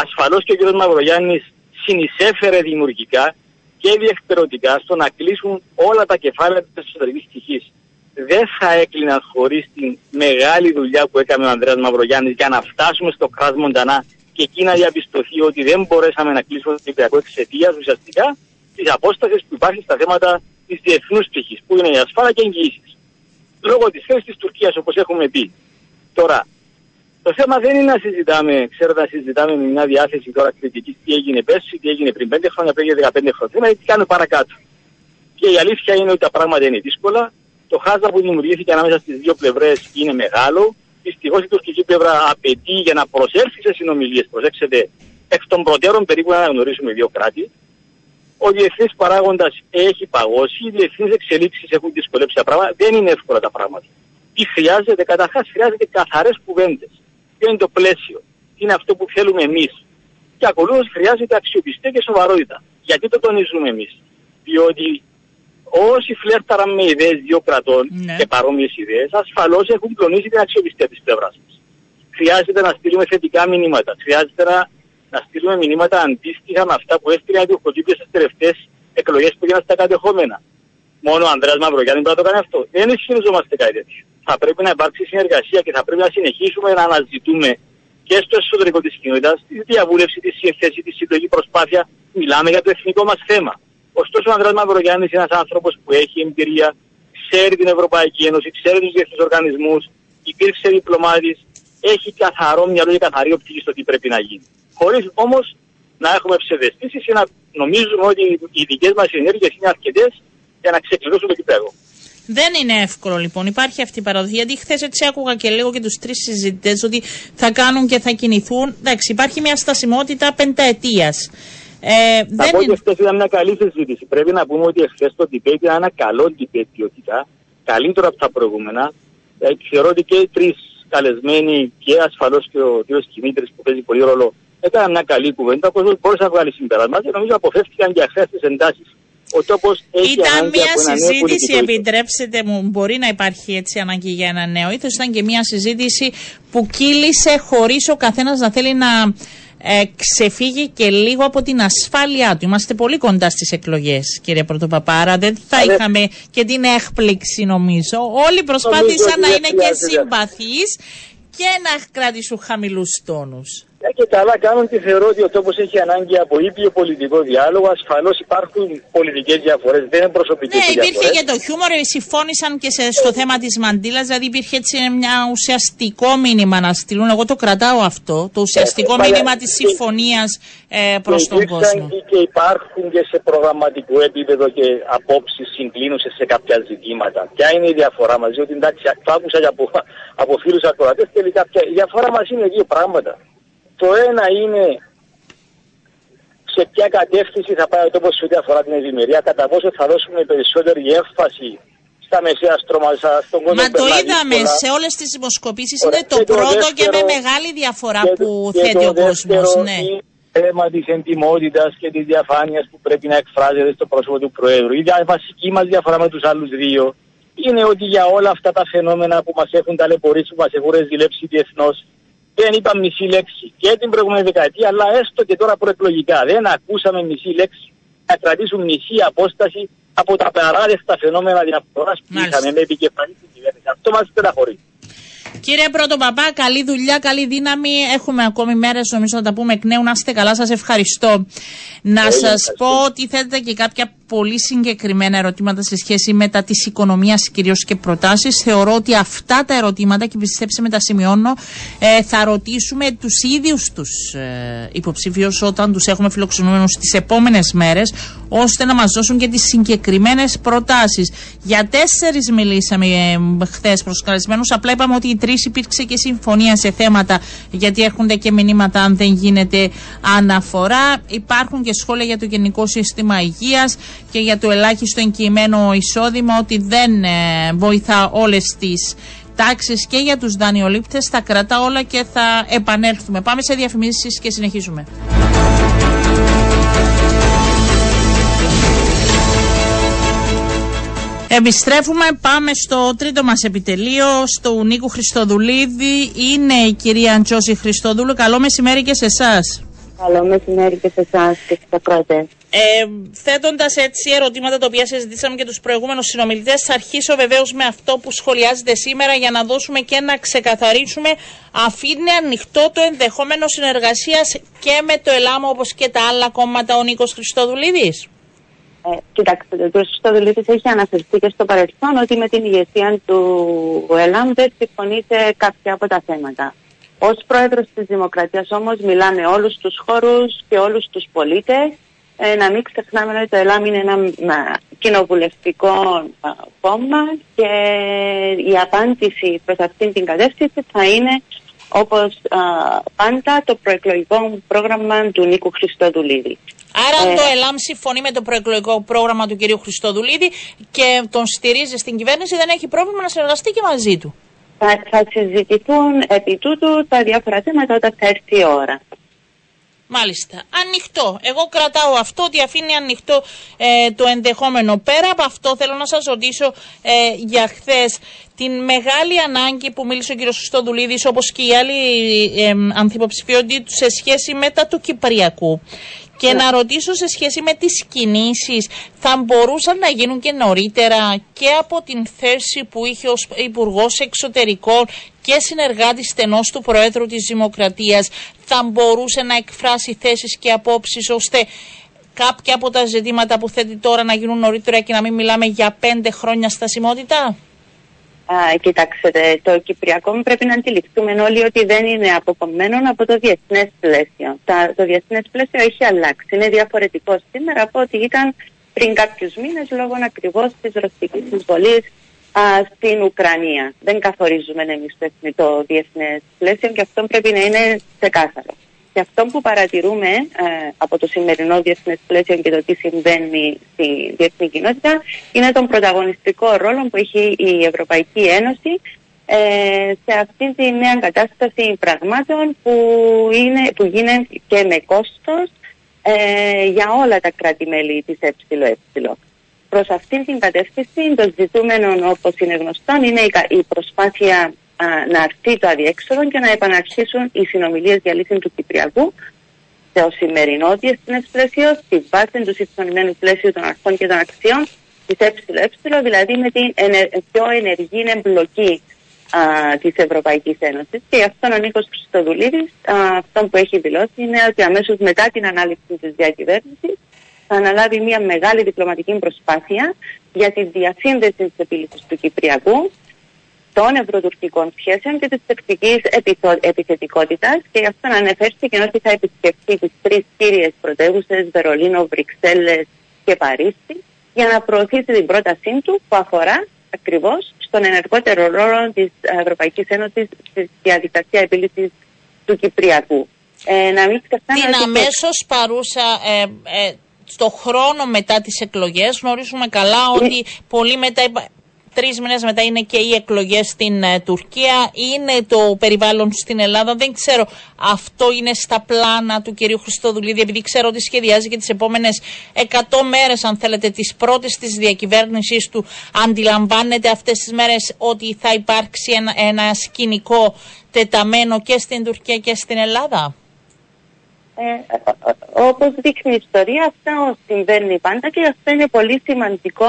ασφαλώς και ο κ. Μαυρογιάννης συνεισέφερε δημιουργικά και διεκπαιρεωτικά στο να κλείσουν όλα τα κεφάλαια της εσωτερικής τυχή. Δεν θα έκλειναν χωρίς την μεγάλη δουλειά που έκανε ο Ανδρέας Μαυρογιάννης για να φτάσουμε στο κράτο Μοντανά και εκεί να διαπιστωθεί ότι δεν μπορέσαμε να κλείσουμε το Κυπριακό εξαιτίας ουσιαστικά της απόστασης που υπάρχει στα θέματα της διεθνούς πτυχή, που είναι η ασφάλεια και εγγυήσεις. Λόγω της θέσης της Τουρκίας, όπως έχουμε πει. Τώρα, Το θέμα δεν είναι να συζητάμε, ξέρετε, να συζητάμε με μια διάθεση τώρα κριτική τι έγινε πέρσι, τι έγινε πριν 5 χρόνια, πριν 15 χρόνια. Είναι τι κάνουμε παρακάτω. Και η αλήθεια είναι ότι τα πράγματα είναι δύσκολα. Το χάσμα που δημιουργήθηκε ανάμεσα στις δύο πλευρές είναι μεγάλο. Δυστυχώς η τουρκική πλευρά απαιτεί για να προσέλθει σε συνομιλίες, προσέξτε, εκ των προτέρων περίπου να γνωρίσουμε δύο κράτη. Ο διεθνής παράγοντας έχει παγώσει, οι διεθνείς εξελίξεις έχουν δυσκολέψει τα πράγματα. Δεν είναι εύκολα τα πράγματα. Τι χρειάζεται, καταρχάς χρειάζεται καθαρές κουβέντες. Ποιο είναι το πλαίσιο, τι είναι αυτό που θέλουμε εμείς. Και ακολούθως χρειάζεται αξιοπιστία και σοβαρότητα. Γιατί το τονίζουμε εμείς. Διότι όσοι φλέρταραν με ιδέες δύο κρατών ναι. και παρόμοιες ιδέες, ασφαλώς έχουν κλονίσει την αξιοπιστία της πλευράς μας. Χρειάζεται να στείλουμε θετικά μηνύματα. Χρειάζεται να, να στείλουμε μηνύματα αντίστοιχα με αυτά που έστειλε η Αντιοχοτύπια στις τελευταίες εκλογές που έγιναν στα κατεχόμενα. Μόνο ο Ανδρέας Μαυρογιάννη μπορεί να το κάνει αυτό. Δεν ισχυριζόμαστε κάτι τέτοιο. Θα πρέπει να υπάρξει συνεργασία και θα πρέπει να συνεχίσουμε να αναζητούμε και στο εσωτερικό της κοινότητας, τη διαβούλευση, τη σύνθεση, τη συλλογή προσπάθεια. Μιλάμε για το εθνικό μας θέμα. Ωστόσο, ο Ανδρέας Μαυρογιάννης είναι ένας άνθρωπος που έχει εμπειρία, ξέρει την Ευρωπαϊκή Ένωση, ξέρει τους διεθνείς οργανισμούς, υπήρξε διπλωμάτης, έχει καθαρό μυαλό και καθαρή οπτική στο τι πρέπει να γίνει. Χωρίς όμως να έχουμε ψευδεστήσεις ή να νομίζουμε ότι οι δικές μας ενέργειες είναι αρκετές για να ξεκλειδώσουμε το κυπέδο. Δεν είναι εύκολο λοιπόν. Υπάρχει αυτή η παραδοχή. Γιατί χθες έτσι άκουγα και λίγο και τους τρεις συζητητές ότι θα κάνουν και θα κινηθούν. Εντάξει, υπάρχει μια στασιμότητα πενταετίας. Ε, θα δεν πω ότι χθες ήταν μια καλή συζήτηση. Πρέπει να πούμε ότι χθες το debate ήταν ένα καλό debate ποιοτικά. Καλύτερο από τα προηγούμενα. Ε, θεωρώ ότι και οι τρεις καλεσμένοι και ασφαλώς και ο κ. Κιμήτρη που παίζει πολύ ρόλο έκαναν μια καλή κουβέντα. Ο κόσμος μπορούσε να βγάλει συμπεράσματα και νομίζω αποφεύτηκαν και αυτέ τις εντάσεις ο τόπος έχει Ήταν μια συζήτηση, επιτρέψτε μου, μπορεί να υπάρχει έτσι ανάγκη για ένα νέο ήθος. Ήταν και μια συζήτηση που κύλησε χωρίς ο καθένας να θέλει να ε, ξεφύγει και λίγο από την ασφάλειά του. Είμαστε πολύ κοντά στις εκλογές, κύριε Πρωτοπαπάρα. Δεν θα είχαμε και την έκπληξη, νομίζω. Όλοι προσπάθησαν να είναι και συμπαθείς και να κρατήσουν χαμηλούς τόνους. Ε, και καλά κάνουν και θεωρώ ότι ο τόπο έχει ανάγκη από ήπιο πολιτικό διάλογο. Ασφαλώς υπάρχουν πολιτικές διαφορές, δεν είναι προσωπικές Ναι, υπήρχε και το χιούμορ, συμφώνησαν και σε, στο θέμα της μαντήλας, δηλαδή υπήρχε έτσι μια ουσιαστικό μήνυμα να στείλουν. Εγώ το κρατάω αυτό, το ουσιαστικό ε, μήνυμα της συμφωνίας ε, προς τον κόσμο. Και, και υπάρχουν και σε προγραμματικό επίπεδο και απόψεις συγκλίνουσες σε κάποια ζητήματα. Ποια είναι η διαφορά μαζί, ότι εντάξει, το άκουσα από, από φίλου ακροατές, τελικά η διαφορά μα είναι δύο πράγματα. Το ένα είναι σε ποια κατεύθυνση θα πάει ο τόπος σε ό,τι αφορά την ευημερία, κατά πόσο θα δώσουμε περισσότερη έμφαση στα μεσαία στρώματα, στον κόσμο. Μα το είδαμε σε όλες τις δημοσκοπήσεις. Είναι το, πρώτο και με μεγάλη διαφορά που θέτει ο κόσμος. Ναι. θέμα της εντιμότητας και της διαφάνειας που πρέπει να εκφράζεται στο πρόσωπο του Προέδρου. Η βασική μας διαφορά με τους άλλους δύο είναι ότι για όλα αυτά τα φαινόμενα που μας έχουν ταλαιπωρήσει, που μας έχουν ρεζιλέψει διεθνώς, δεν είπα μισή λέξη και την προηγούμενη δεκαετία, αλλά έστω και τώρα προεκλογικά. Δεν ακούσαμε μισή λέξη να κρατήσουν μισή απόσταση από τα παράδεκτα φαινόμενα διαφορά που είχαμε με επικεφαλή την κυβέρνηση. Αυτό μας στεναχωρεί. Κύριε Παπά, καλή δουλειά, καλή δύναμη. Έχουμε ακόμη μέρες, νομίζω να τα πούμε εκ νέου. Να είστε καλά, σας ευχαριστώ. Να σας πω ότι θέλετε και κάποια πολύ συγκεκριμένα ερωτήματα σε σχέση με τα της οικονομίας κυρίως και προτάσεις. Θεωρώ ότι αυτά τα ερωτήματα, και πιστέψτε με τα σημειώνω, ε, θα ρωτήσουμε τους ίδιους τους ε, υποψηφίους όταν τους έχουμε φιλοξενούμενους τις επόμενες μέρες, ώστε να μας δώσουν και τις συγκεκριμένες προτάσεις. Για τέσσερις μιλήσαμε ε, χθες προσκαλεσμένους. Απλά είπαμε ότι οι τρει υπήρξε και συμφωνία σε θέματα, γιατί έρχονται και μηνύματα αν δεν γίνεται αναφορά. Υπάρχουν και σχόλια για το Γενικό Σύστημα Υγείας και για το ελάχιστο εγγυημένο εισόδημα ότι δεν ε, βοηθά όλες τις τάξεις και για τους δανειολήπτες. Θα κρατά όλα και θα επανέλθουμε. Πάμε σε διαφημίσεις και συνεχίζουμε. Επιστρέφουμε, πάμε στο τρίτο μας επιτελείο, στο Νίκου Χριστοδουλίδη. Είναι η κυρία Αντζώση Χριστοδούλου. Καλό μεσημέρι και σε εσάς. Καλό μεσημέρι και σε εσάς και στα πρώτα. Ε, Θέτοντας έτσι ερωτήματα τα οποία συζητήσαμε και τους προηγούμενους συνομιλητές, θα αρχίσω βεβαίως με αυτό που σχολιάζεται σήμερα για να δώσουμε και να ξεκαθαρίσουμε. Αφήνει ανοιχτό το ενδεχόμενο συνεργασίας και με το ΕΛΑΜ όπως και τα άλλα κόμματα ο Νίκος Χριστοδουλίδης. Ε, κοιτάξτε, ο κ. Χριστοδουλίδη έχει αναφερθεί και στο παρελθόν ότι με την ηγεσία του ΕΛΑΜ δεν συμφωνεί σε κάποια από τα θέματα. Ως πρόεδρος της Δημοκρατίας όμως μιλάμε όλους τους χώρους και όλους τους πολίτες. Ε, να μην ξεχνάμε ότι το ΕΛΑΜ είναι ένα κοινοβουλευτικό κόμμα και η απάντηση προς αυτήν την κατεύθυνση θα είναι όπως πάντα το προεκλογικό πρόγραμμα του Νίκου Χριστοδουλίδη. Άρα ε, το ΕΛΑΜ συμφωνεί με το προεκλογικό πρόγραμμα του κυρίου Χριστοδουλίδη και τον στηρίζει στην κυβέρνηση, δεν έχει πρόβλημα να συνεργαστεί και μαζί του. Θα, θα συζητηθούν επί τούτου τα διάφορα θέματα όταν θα έρθει η ώρα. Μάλιστα. Ανοιχτό. Εγώ κρατάω αυτό ότι αφήνει ανοιχτό ε, το ενδεχόμενο. Πέρα από αυτό θέλω να σας ρωτήσω ε, για χθες την μεγάλη ανάγκη που μίλησε ο κ. Χριστοδουλίδης όπως και οι άλλοι ε, ανθυποψηφιότητες σε σχέση με τα του Κυπριακού. Και να ρωτήσω σε σχέση με τις κινήσεις, θα μπορούσαν να γίνουν και νωρίτερα και από την θέση που είχε ως υπουργός Εξωτερικών και συνεργάτης στενός του Προέδρου της Δημοκρατίας, θα μπορούσε να εκφράσει θέσεις και απόψεις ώστε κάποια από τα ζητήματα που θέτει τώρα να γίνουν νωρίτερα και να μην μιλάμε για πέντε χρόνια στασιμότητα; Α, κοιτάξτε, το Κυπριακό πρέπει να αντιληφθούμε όλοι ότι δεν είναι αποκομμένο από το διεθνές πλαίσιο. Τα, το διεθνές πλαίσιο έχει αλλάξει. Είναι διαφορετικό σήμερα από ό,τι ήταν πριν κάποιους μήνες λόγω ακριβώς της ρωσικής εισβολής στην Ουκρανία. Δεν καθορίζουμε εμείς το διεθνές πλαίσιο και αυτό πρέπει να είναι ξεκάθαρο. Και αυτό που παρατηρούμε ε, από το σημερινό διεθνές πλαίσιο και το τι συμβαίνει στη διεθνή κοινότητα είναι τον πρωταγωνιστικό ρόλο που έχει η Ευρωπαϊκή Ένωση ε, σε αυτή τη νέα κατάσταση πραγμάτων που, είναι, που γίνεται και με κόστος ε, για όλα τα κράτη-μέλη της ΕΕ. Προς αυτήν την κατεύθυνση το ζητούμενο όπως είναι γνωστό είναι η προσπάθεια να αρθεί το αδιέξοδο και να επαναρχίσουν οι συνομιλίες για λύση του Κυπριακού στο σημερινό διεθνές πλαίσιο, στη βάση του συμφωνημένου πλαίσιου των αρχών και των αξιών της ΕΕ, δηλαδή με την πιο ενεργή εμπλοκή της Ευρωπαϊκής Ένωσης. Και γι' αυτόν ο Νίκος Χριστοδουλίδης, αυτό που έχει δηλώσει είναι ότι αμέσως μετά την ανάληψη της διακυβέρνησης θα αναλάβει μια μεγάλη διπλωματική προσπάθεια για τη διασύνδεση της επίλυσης του Κυπριακού των ευρωτουρκικών σχέσεων και της τεκτική επιθετικότητας και γι' αυτό αναφέρθηκε ότι θα επισκεφθεί τις τρεις κύριες πρωτεύουσες, Βερολίνο, Βρυξέλλες και Παρίσι, για να προωθήσει την πρότασή του που αφορά ακριβώς στον ενεργότερο ρόλο της Ευρωπαϊκής Ένωσης στη διαδικασία επίλυσης του Κυπριακού. Ε, να μην την αμέσως παρούσα ε, ε, στο χρόνο μετά τις εκλογές γνωρίζουμε καλά ε, ότι πολύ μετά Τρεις μήνες μετά είναι και οι εκλογές στην ε, Τουρκία. Είναι το περιβάλλον στην Ελλάδα. Δεν ξέρω, αυτό είναι στα πλάνα του κυρίου Χριστοδουλίδη, επειδή ξέρω ότι σχεδιάζει και τις επόμενες 100 μέρες, αν θέλετε, τις πρώτες της διακυβέρνησή του. Αντιλαμβάνεται αυτές τις μέρες ότι θα υπάρξει ένα, ένα σκηνικό τεταμένο και στην Τουρκία και στην Ελλάδα; Ε, όπως δείχνει η ιστορία, αυτό συμβαίνει πάντα και αυτό είναι πολύ σημαντικό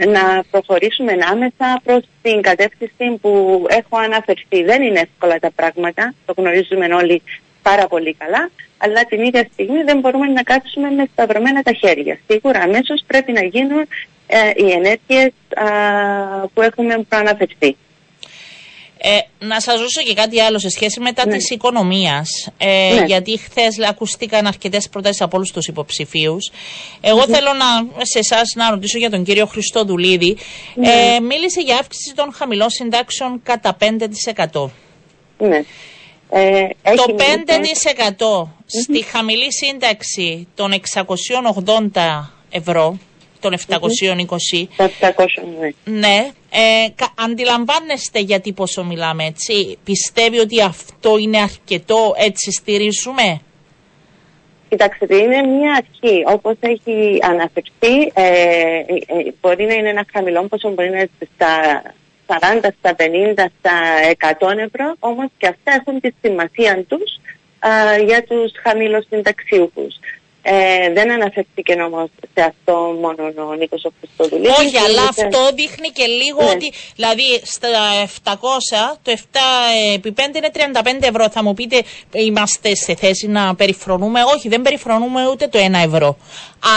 ε, να προχωρήσουμε άμεσα προς την κατεύθυνση που έχω αναφερθεί. Δεν είναι εύκολα τα πράγματα, το γνωρίζουμε όλοι πάρα πολύ καλά, αλλά την ίδια στιγμή δεν μπορούμε να κάτσουμε με σταυρωμένα τα χέρια. Σίγουρα αμέσως πρέπει να γίνουν ε, οι ενέργειες που έχουμε προαναφερθεί. Ε, να σας ρωτήσω και κάτι άλλο σε σχέση με τα ναι. της οικονομίας. Ε, ναι. Γιατί χθες ακούστηκαν αρκετές προτάσεις από όλους τους υποψηφίους. Εγώ θέλω να, σε εσάς να ρωτήσω για τον κύριο Χριστόδουλίδη. Ναι. Ε, μίλησε για αύξηση των χαμηλών συντάξεων κατά 5%. Ναι. Ε, το 5% στη χαμηλή σύνταξη των 680 ευρώ των 720. ναι. Ναι. Ε, αντιλαμβάνεστε γιατί πόσο μιλάμε έτσι; Πιστεύει ότι αυτό είναι αρκετό, έτσι στηρίζουμε; Κοιτάξτε, είναι μια αρχή. Όπως έχει αναφερθεί, ε, ε, ε, μπορεί να είναι ένα χαμηλό πόσο μπορεί να είναι στα 40, στα 50, στα 100 ευρώ, όμως και αυτά έχουν τη σημασία τους για τους χαμηλού συνταξιούχου. Ε, δεν αναφερθήκε όμως σε αυτό μόνο ο Νίκος ο Χριστοδουλίδη. Όχι, αλλά αυτό δείχνει και λίγο ναι. ότι. Δηλαδή στα 700, το 7 επί 5 είναι 35 ευρώ. Θα μου πείτε, είμαστε σε θέση να περιφρονούμε; Όχι, δεν περιφρονούμε ούτε το 1 ευρώ.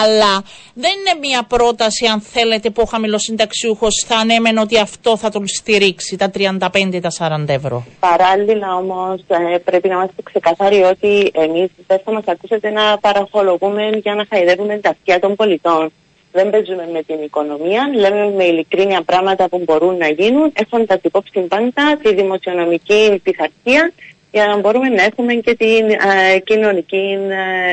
Αλλά δεν είναι μια πρόταση, αν θέλετε, που ο χαμηλοσυνταξιούχος θα ανέμενε ότι αυτό θα τον στηρίξει, τα 35 τα 40 ευρώ. Παράλληλα όμως, ε, πρέπει να είμαστε ξεκαθαροί ότι εμείς δεν θα μας ακούσετε να παραχολογούμε για να χαϊδεύουμε τα αυτιά των πολιτών. Δεν παίζουμε με την οικονομία, λέμε με ειλικρίνεια πράγματα που μπορούν να γίνουν, έχοντας υπόψη πάντα τη δημοσιονομική πειθαρχία για να μπορούμε να έχουμε και την ε, κοινωνική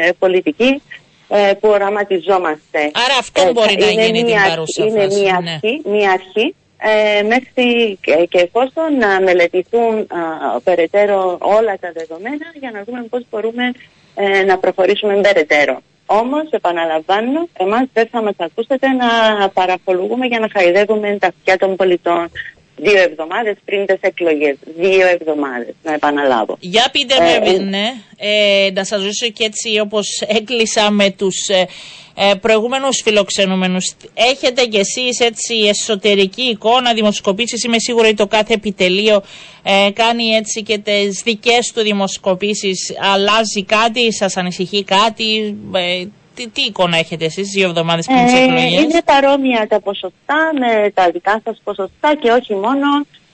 ε, πολιτική ε, που οραματιζόμαστε. Άρα αυτό ε, μπορεί να γίνει μια, την παρούσα Είναι μια ναι. αρχή, μια αρχή ε, μέχρι και, και εφόσον να μελετηθούν α, περαιτέρω όλα τα δεδομένα για να δούμε πώς μπορούμε ε, να προχωρήσουμε περαιτέρω. Όμως, επαναλαμβάνω, εμάς δεν θα μας ακούσετε να παρακολουθούμε για να χαϊδεύουμε τα αυτιά των πολιτών δύο εβδομάδες πριν τις εκλογές. Δύο εβδομάδες, να επαναλάβω. Για πείτε με, ε, ναι, ε, να σας ρωτήσω και έτσι όπως έκλεισα με τους ε, ε προηγούμενους φιλοξενούμενους. Έχετε κι εσείς έτσι εσωτερική εικόνα, δημοσκοπήσεις. Είμαι σίγουρη ότι το κάθε επιτελείο ε, κάνει έτσι και τις δικές του δημοσκοπήσεις. Αλλάζει κάτι, σας ανησυχεί κάτι. Ε, τι, τι εικόνα έχετε εσείς δύο εβδομάδες πριν τις ε, εκλογές; Είναι παρόμοια τα ποσοστά με τα δικά σας ποσοστά και όχι μόνο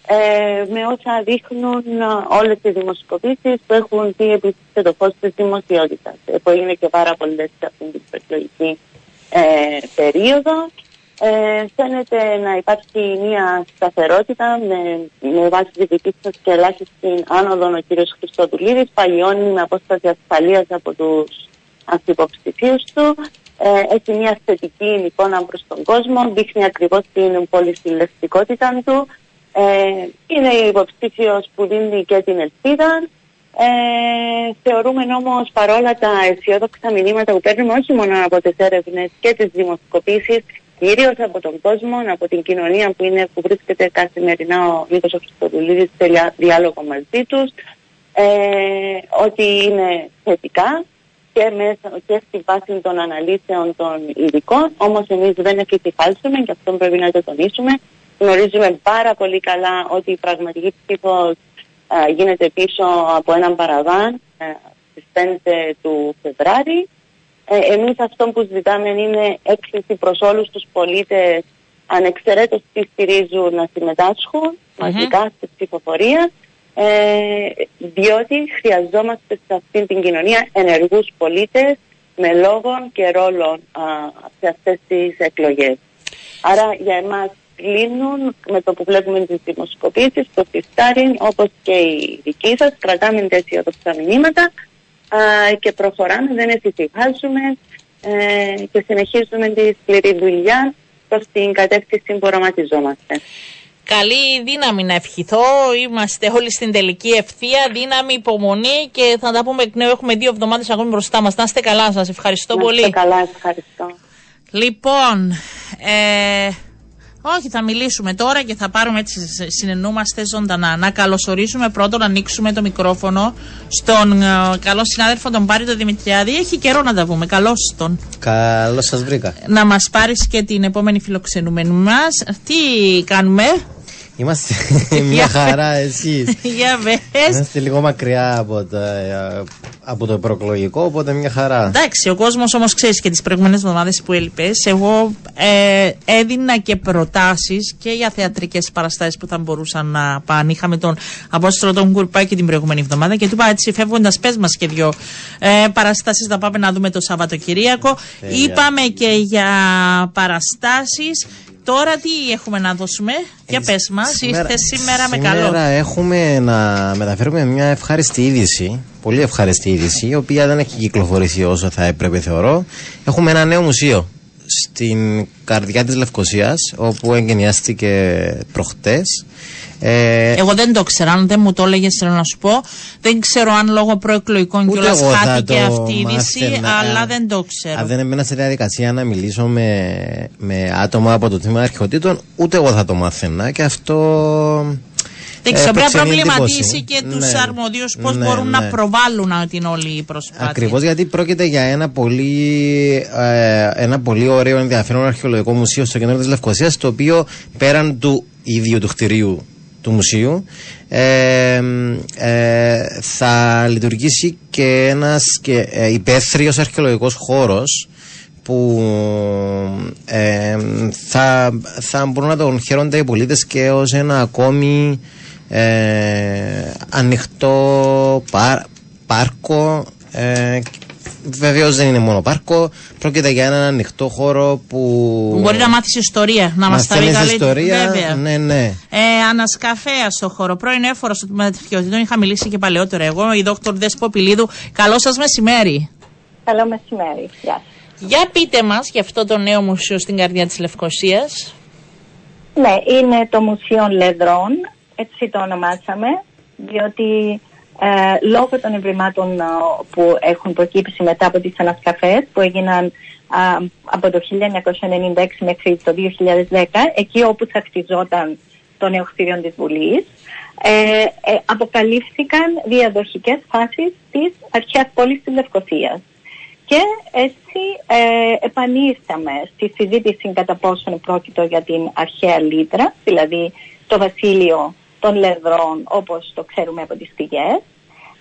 ε, με όσα δείχνουν όλες οι δημοσκοπήσει που έχουν δει επίσης και το φως της δημοσιότητας. Ε, που είναι και πάρα πολλέ σε αυτήν την προεκλογική ε, περίοδο. Ε, φαίνεται να υπάρχει μια σταθερότητα με, με βάση τη δική σας και ελάχιστη άνοδο ο κ. Χριστοδουλίδης. Παλιώνει με απόσταση ασφαλείας από τους ανθυποψηφίου του. Ε, έχει μια θετική εικόνα προς τον κόσμο, δείχνει ακριβώς την πολυσυλλεκτικότητα του. Ε, είναι υποψήφιος που δίνει και την ελπίδα. Ε, θεωρούμε όμως παρόλα τα αισιόδοξα μηνύματα που παίρνουμε όχι μόνο από τις έρευνες και τις δημοσκοπήσεις, κυρίως από τον κόσμο, από την κοινωνία που, είναι, που βρίσκεται καθημερινά ο Νίκος Χριστοδουλίδης σε διάλογο μαζί τους, ε, ότι είναι θετικά και, μέσα, και στη βάση των αναλύσεων των ειδικών. Όμως εμείς δεν εφησυχάσουμε και αυτό πρέπει να το τονίσουμε. Γνωρίζουμε πάρα πολύ καλά ότι η πραγματική ψήφος γίνεται πίσω από έναν παραβάν στις 5 του Φεβράρι. Ε, εμείς αυτό που ζητάμε είναι έκκληση προς όλους τους πολίτες ανεξαιρέτως τι στηρίζουν να συμμετάσχουν μαζικά στη ψηφοφορία ε, διότι χρειαζόμαστε σε αυτή την κοινωνία ενεργούς πολίτες με λόγων και ρόλων σε αυτές τις εκλογές. Άρα για εμάς κλείνουν με το που βλέπουμε τις δημοσκοπήσεις, το φιστάριν όπως και οι δικοί σας, κρατάμε τα αισιοδοξά μηνύματα και προχωράμε, δεν εφησυχάζουμε ε, και συνεχίζουμε τη σκληρή δουλειά προς την κατεύθυνση που οραματιζόμαστε. Καλή δύναμη να ευχηθώ. Είμαστε όλοι στην τελική ευθεία. Δύναμη, υπομονή και θα τα πούμε εκ νέου. Έχουμε δύο εβδομάδες ακόμη μπροστά μας. Να είστε καλά, σας ευχαριστώ να πολύ. Να είστε καλά, ευχαριστώ. Λοιπόν, ε, όχι, θα μιλήσουμε τώρα και θα πάρουμε έτσι, συνεννούμαστε ζωντανά. Να καλωσορίσουμε πρώτον, να ανοίξουμε το μικρόφωνο στον ε, καλό συνάδελφο τον Πάρη τον Δημητριάδη. Έχει καιρό να τα πούμε. Καλώς τον. Καλώς σας βρήκα. Να μας πάρεις και την επόμενη φιλοξενούμενη μας. Τι κάνουμε, Είμαστε μια χαρά εσείς. Για Είμαστε λίγο μακριά από, από το προεκλογικό, οπότε μια χαρά. Εντάξει, ο κόσμος όμως ξέρεις και τις προηγούμενες εβδομάδες που έλειπες. Εγώ ε, έδινα και προτάσεις και για θεατρικές παραστάσεις που θα μπορούσαν να πάνε. Είχαμε τον Απόστολο τον Κουρπάκη την προηγούμενη εβδομάδα και του είπα έτσι φεύγοντας πες μας και δυο ε, παραστάσεις να πάμε να δούμε το Σαββατοκυριακό. Είπαμε και για παραστάσεις Τώρα τι έχουμε να δώσουμε, για πες μας, είστε σήμερα, με καλό. Σήμερα έχουμε να μεταφέρουμε μια ευχάριστη είδηση, πολύ ευχάριστη είδηση, η οποία δεν έχει κυκλοφορήσει όσο θα έπρεπε θεωρώ. Έχουμε ένα νέο μουσείο στην καρδιά της Λευκοσίας, όπου εγκαινιάστηκε προχτές. Ε, Εγώ δεν το ξέρω, αν δεν μου το έλεγες να σου πω. Δεν ξέρω αν λόγω προεκλογικών κιόλας χάθηκε αυτή η είδηση, αλλά δεν το ξέρω. Αν δεν έμενα σε διαδικασία να μιλήσω με, με άτομα από το τμήμα αρχαιοτήτων, ούτε εγώ θα το μάθαινα και αυτό Δεν ξέρω, πρέπει να προξενεί προβληματίσει εντύπωση. και τους Ναι. αρμοδίους πώς Ναι, μπορούν να ναι. προβάλλουν α, την όλη προσπάθεια. Ακριβώς γιατί πρόκειται για ένα πολύ, ε, ένα πολύ ωραίο ενδιαφέρον αρχαιολογικό μουσείο στο κέντρο της Λευκοσίας, το οποίο πέραν του ίδιου του κτηρίου του μουσείου ε, ε, θα λειτουργήσει και ένας και, ε, υπαίθριος αρχαιολογικός χώρος που ε, θα, θα μπορούν να τον χαίρονται οι πολίτες και ως ένα ακόμη ε, ανοιχτό πά- πάρκο ε, Βεβαίως δεν είναι μόνο πάρκο, πρόκειται για έναν ανοιχτό χώρο που. Που Μπορεί να μάθεις ιστορία, να μας τα πει μαθαίνεις καλύτερα. ιστορία. Βέβαια. Ναι, ναι. Ε, ανασκαφέα στο χώρο. Πρώην έφορος του μεταφιωτήτων. Είχα μιλήσει και παλαιότερα εγώ, η δόκτωρ Δέσπο Πιλίδου. Καλό σας μεσημέρι. Καλό μεσημέρι. Γεια σας. Για πείτε μας για αυτό το νέο μουσείο στην καρδιά της Λευκοσίας. Ναι, είναι το Μουσείο Λεδρών, έτσι το ονομάσαμε, διότι ε, λόγω των ευρημάτων ε, που έχουν προκύψει μετά από τις ανασκαφές που έγιναν α, από το 1996 μέχρι το 2010, εκεί όπου θα χτιζόταν το νέο κτίριο της Βουλής, ε, ε, αποκαλύφθηκαν διαδοχικές φάσεις της αρχαίας πόλης της Λευκοσίας. Και έτσι ε, επανήρθαμε στη συζήτηση κατά πόσον πρόκειτο για την αρχαία Λίτρα, δηλαδή το βασίλειο των λεδρών όπως το ξέρουμε από τις πηγές.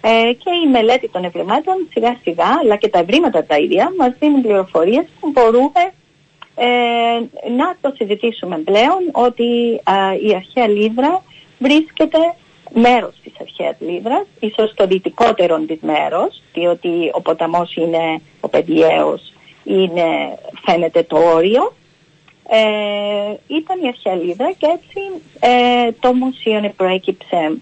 Ε, και η μελέτη των ευρημάτων σιγά σιγά, αλλά και τα ευρήματα τα ίδια, μας δίνουν πληροφορίες που μπορούμε ε, να το συζητήσουμε πλέον ότι α, η αρχαία Λίδρα βρίσκεται μέρος της αρχαίας Λίδρας, ίσως το δυτικότερο της μέρος, διότι ο ποταμός είναι, ο Πεντιαίος, είναι, φαίνεται το όριο. Ε, ήταν η αρχαία Λίδρα και έτσι ε, το μουσείο προέκυψε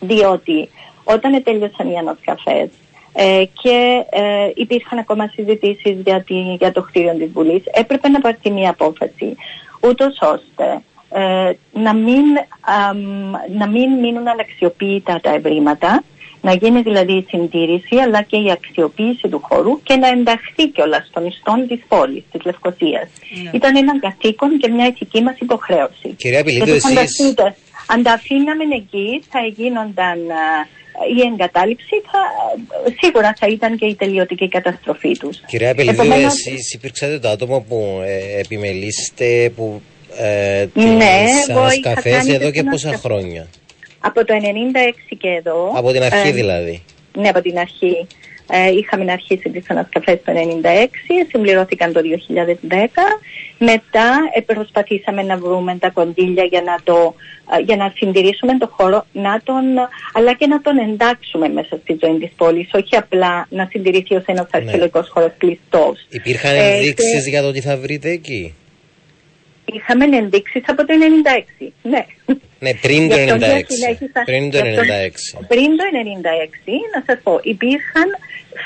διότι όταν τέλειωσαν οι ανασκαφές ε, και ε, υπήρχαν ακόμα συζητήσεις για, τη- για το κτίριο της Βουλής, έπρεπε να πάρει μια απόφαση, ούτως ώστε ε, να, μην, αμ, να μην μείνουν αναξιοποιητά τα ευρήματα, να γίνει δηλαδή η συντήρηση αλλά και η αξιοποίηση του χώρου και να ενταχθεί κιόλας στον ιστόν της πόλης, της Λευκοσίας. Ήταν ένα καθήκον και μια ηθική μας υποχρέωση. Κυρία Πιλίδου, Γιατί εσείς- φανταστείτε, αν τα αφήναμε εκεί θα γίνονταν α, η εγκατάλειψη, θα, σίγουρα θα ήταν και η τελειωτική καταστροφή τους. Κυρία Πελιδίου, Επομένως, εσείς υπήρξατε το άτομο που ε, επιμελήσετε που, ε, τις Ναι, εγώ είχα ανασκαφές κάνει εδώ τις και πόσα ανασκαφές. χρόνια; Από το 96 και εδώ. Από την αρχή ε, δηλαδή. Ναι, από την αρχή. Ε, είχαμε αρχίσει τις ανασκαφές το 1996, συμπληρώθηκαν το 2010. Μετά ε, προσπαθήσαμε να βρούμε τα κονδύλια για να, το, ε, για να συντηρήσουμε το χώρο, να τον, αλλά και να τον εντάξουμε μέσα στη ζωή της πόλης, όχι απλά να συντηρηθεί ως ένας Ναι. αρχαιολογικός χώρος κλειστός. Υπήρχαν Ε, ενδείξεις και για το τι θα βρείτε εκεί; Είχαμε ενδείξεις από το 1996, ναι. Ναι, πριν το Γι' αυτό 96. και συνέχισα- Πριν το γι' αυτό- 96. Πριν το 96, να σας πω, υπήρχαν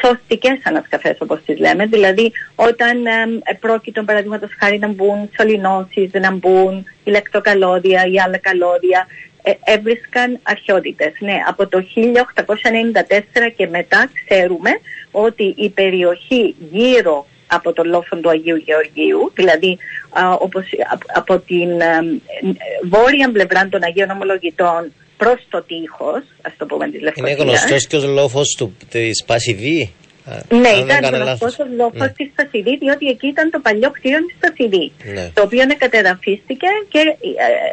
σωστικές ανασκαφές όπως τις λέμε, δηλαδή όταν ε, πρόκειτο παραδείγματος χάρη να μπουν σωληνώσεις, να μπουν ηλεκτροκαλώδια ή άλλα καλώδια, ε, έβρισκαν αρχαιότητες. Ναι, από το 1894 και μετά ξέρουμε ότι η περιοχή γύρω από το λόφον του Αγίου Γεωργίου, δηλαδή α, όπως, απ- από την ε, ε, βόρεια πλευρά των Αγίων Ομολογητών προς το τείχος, ας το πούμε της Είναι Λευκοσίας. γνωστός και ο λόφος του, της Πασιδί. Α, Ναι, αν δεν ήταν κάνω γνωστός λάθος. ο λόφος Ναι. της Πασιδί, διότι εκεί ήταν το παλιό κτίριο της Πασιδί, Ναι. το οποίο κατεδαφίστηκε και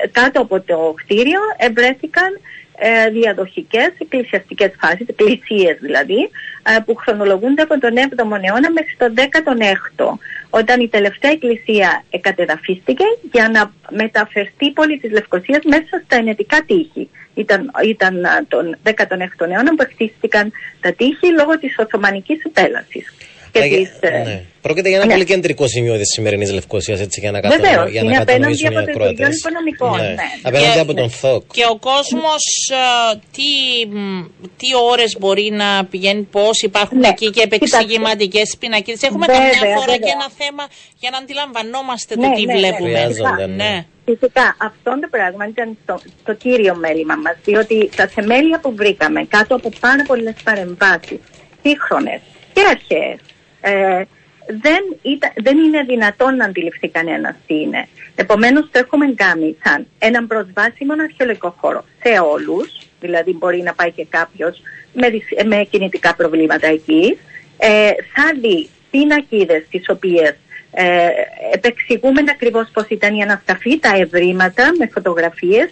ε, κάτω από το κτίριο ευρέθηκαν ε, διαδοχικές εκκλησιαστικές φάσεις, εκκλησίες δηλαδή, ε, που χρονολογούνται από τον 7ο αιώνα μέχρι τον 16ο, όταν η τελευταία εκκλησία εκατεδαφίστηκε για να μεταφερθεί η πόλη της Λευκοσίας μέσα στα ενετικά τείχη. Ήταν, ήταν α, τον 16ο αιώνα που χτίστηκαν τα τείχη λόγω της Οθωμανικής επέλασης. Και Α, της, για- ε, ναι. Πρόκειται για ένα ναι. πολύ κεντρικό σημείο της σημερινής Λευκοσίας, έτσι για να, Βεβαίως, κατανοήσουμε, για να είναι απέναντι κατανοήσουν οι από το Υπουργείο ακροατές. Οικονομικών, ναι. Απέναντι Και- από τον ΘΟΚ. Και ο κόσμος τι, μ, τι ώρες μπορεί να πηγαίνει, πώς υπάρχουν Ναι, εκεί και επεξηγηματικές πινακίδες. Έχουμε Βέβαια, καμιά φορά βέβαια. και ένα θέμα για να αντιλαμβανόμαστε το Ναι, τι ναι, ναι, βλέπουμε. Χρειάζονται, ναι. ναι. Φυσικά, αυτό το πράγμα ήταν το, το κύριο μέλημα μας, διότι τα θεμέλια που βρήκαμε κάτω από πάρα πολλές παρεμβάσεις, σύγχρονες και αρχαίες, ε, δεν, ήταν, δεν είναι δυνατόν να αντιληφθεί κανένας τι είναι. Επομένως, το έχουμε κάνει σαν έναν προσβάσιμο αρχαιολογικό χώρο σε όλους, δηλαδή μπορεί να πάει και κάποιος με, με κινητικά προβλήματα εκεί. Ε, θα δει πινακίδε τις οποίες ε, επεξηγούμε ακριβώς πώς ήταν η ανασταφή, τα ευρήματα με φωτογραφίες,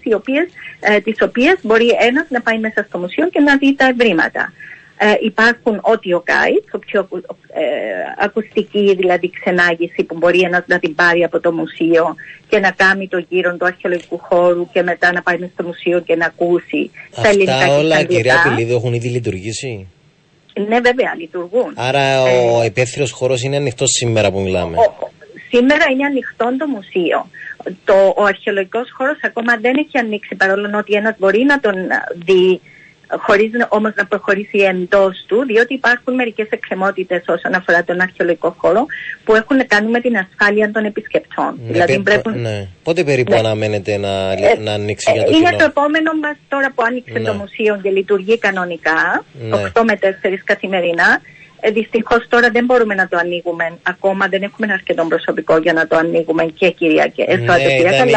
ε, τις οποίες μπορεί ένας να πάει μέσα στο μουσείο και να δει τα ευρήματα. Ε, υπάρχουν audio guides, ο πιο ε, ακουστική δηλαδή ξενάγηση που μπορεί ένας να την πάρει από το μουσείο και να κάνει το γύρο του αρχαιολογικού χώρου και μετά να πάει στο μουσείο και να ακούσει Αυτά τα ελληνικά όλα κυρία Πηλίδου έχουν ήδη λειτουργήσει; Ναι βέβαια λειτουργούν. Άρα ο ε, υπαίθριο χώρος είναι ανοιχτός σήμερα που μιλάμε; Ο, σήμερα είναι ανοιχτό το μουσείο. Το, ο αρχαιολογικός χώρος ακόμα δεν έχει ανοίξει παρόλο ότι ένας μπορεί να τον δει χωρίς όμως να προχωρήσει εντός του, διότι υπάρχουν μερικές εκκρεμότητες όσον αφορά τον αρχαιολογικό χώρο που έχουν να κάνουν με την ασφάλεια των επισκεπτών. Ναι, δηλαδή πρέπει, ναι. Πότε περίπου ναι. αναμένεται να, ε, να ανοίξει για το Είναι κοινό; το επόμενο μας τώρα που άνοιξε το ναι. μουσείο και λειτουργεί κανονικά, 8 με 4 καθημερινά. Ε, Δυστυχώς τώρα δεν μπορούμε να το ανοίγουμε. Ακόμα δεν έχουμε αρκετό προσωπικό για να το ανοίγουμε και Κυριακές. Ναι, ήταν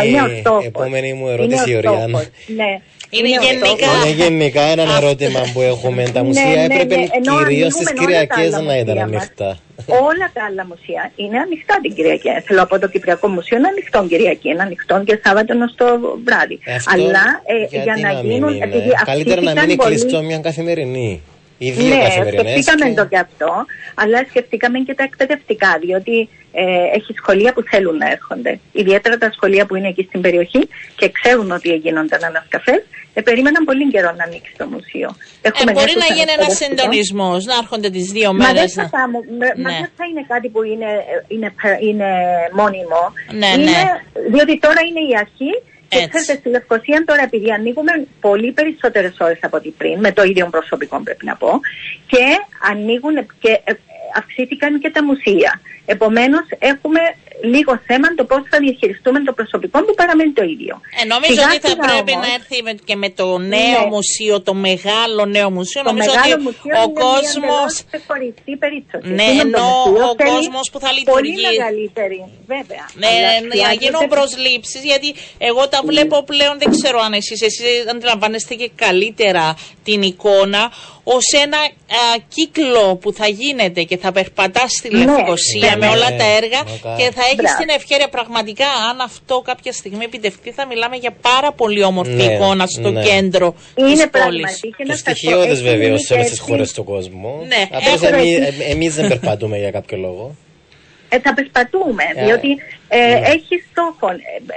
η επόμενη μου ερώτηση, Οριάννα. Ναι. Είναι, γενικά. Είναι γενικά ένα ερώτημα που έχουμε. Τα ναι, μουσεία ναι, έπρεπε ναι, κυρίως στις Κυριακές να ήταν ανοιχτά. Όλα τα άλλα μουσεία είναι ανοιχτά την Κυριακή. Θέλω από το Κυπριακό Μουσείο είναι ανοιχτό Κυριακή, είναι ανοιχτό και Σάββατο ω το βράδυ. Αλλά ε, για να, γίνουν. Καλύτερα να μην είναι κλειστό μια καθημερινή. Οι δύο ναι, σκεφτήκαμε το και αυτό, αλλά σκεφτήκαμε και τα εκπαιδευτικά, διότι ε, έχει σχολεία που θέλουν να έρχονται. Ιδιαίτερα τα σχολεία που είναι εκεί στην περιοχή και ξέρουν ότι γίνονταν ανασκαφέ, ε, περίμεναν πολύ καιρό να ανοίξει το μουσείο. Ε, μπορεί να γίνει ένας συντονισμό, να έρχονται τις δύο μέρες. Μα δεν θα, ναι. θα είναι κάτι που είναι, είναι, είναι μόνιμο. Ναι, είναι, ναι. Διότι τώρα είναι η αρχή και ξέρετε, στη Λευκοσία τώρα, επειδή ανοίγουμε πολύ περισσότερες ώρες από ό,τι πριν, με το ίδιο προσωπικό πρέπει να πω, και ανοίγουν και ε, αυξήθηκαν και τα μουσεία. Επομένως, έχουμε λίγο θέμα το πώς θα διαχειριστούμε το προσωπικό που παραμένει το ίδιο. Ε, νομίζω ότι θα πρέπει να έρθει και με το νέο ναι. μουσείο, το μεγάλο νέο μουσείο. Το νομίζω μεγάλο ότι μουσείο ο κόσμο. Ναι, ενώ ο κόσμος που θα λειτουργεί. Πολύ μεγαλύτερη, βέβαια. Ναι, να γίνουν προσλήψεις, γιατί εγώ τα βλέπω πλέον, δεν ξέρω αν εσεί αντιλαμβάνεστε και καλύτερα την εικόνα ως ένα κύκλο που θα γίνεται και θα περπατάς στη ναι, Λευκοσία με όλα τα έργα και θα έχεις την ευκαιρία πραγματικά, αν αυτό κάποια στιγμή επιτευχθεί, θα μιλάμε για πάρα πολύ όμορφη ναι, εικόνα στο ναι. κέντρο της πόλης. Το στοιχειώδες βεβαίω σε όλες τις χώρες του κόσμου. Ναι, εμείς δεν περπατούμε για κάποιο λόγο ε, θα περπατούμε, yeah. διότι ε, yeah. Ναι. έχει στόχο.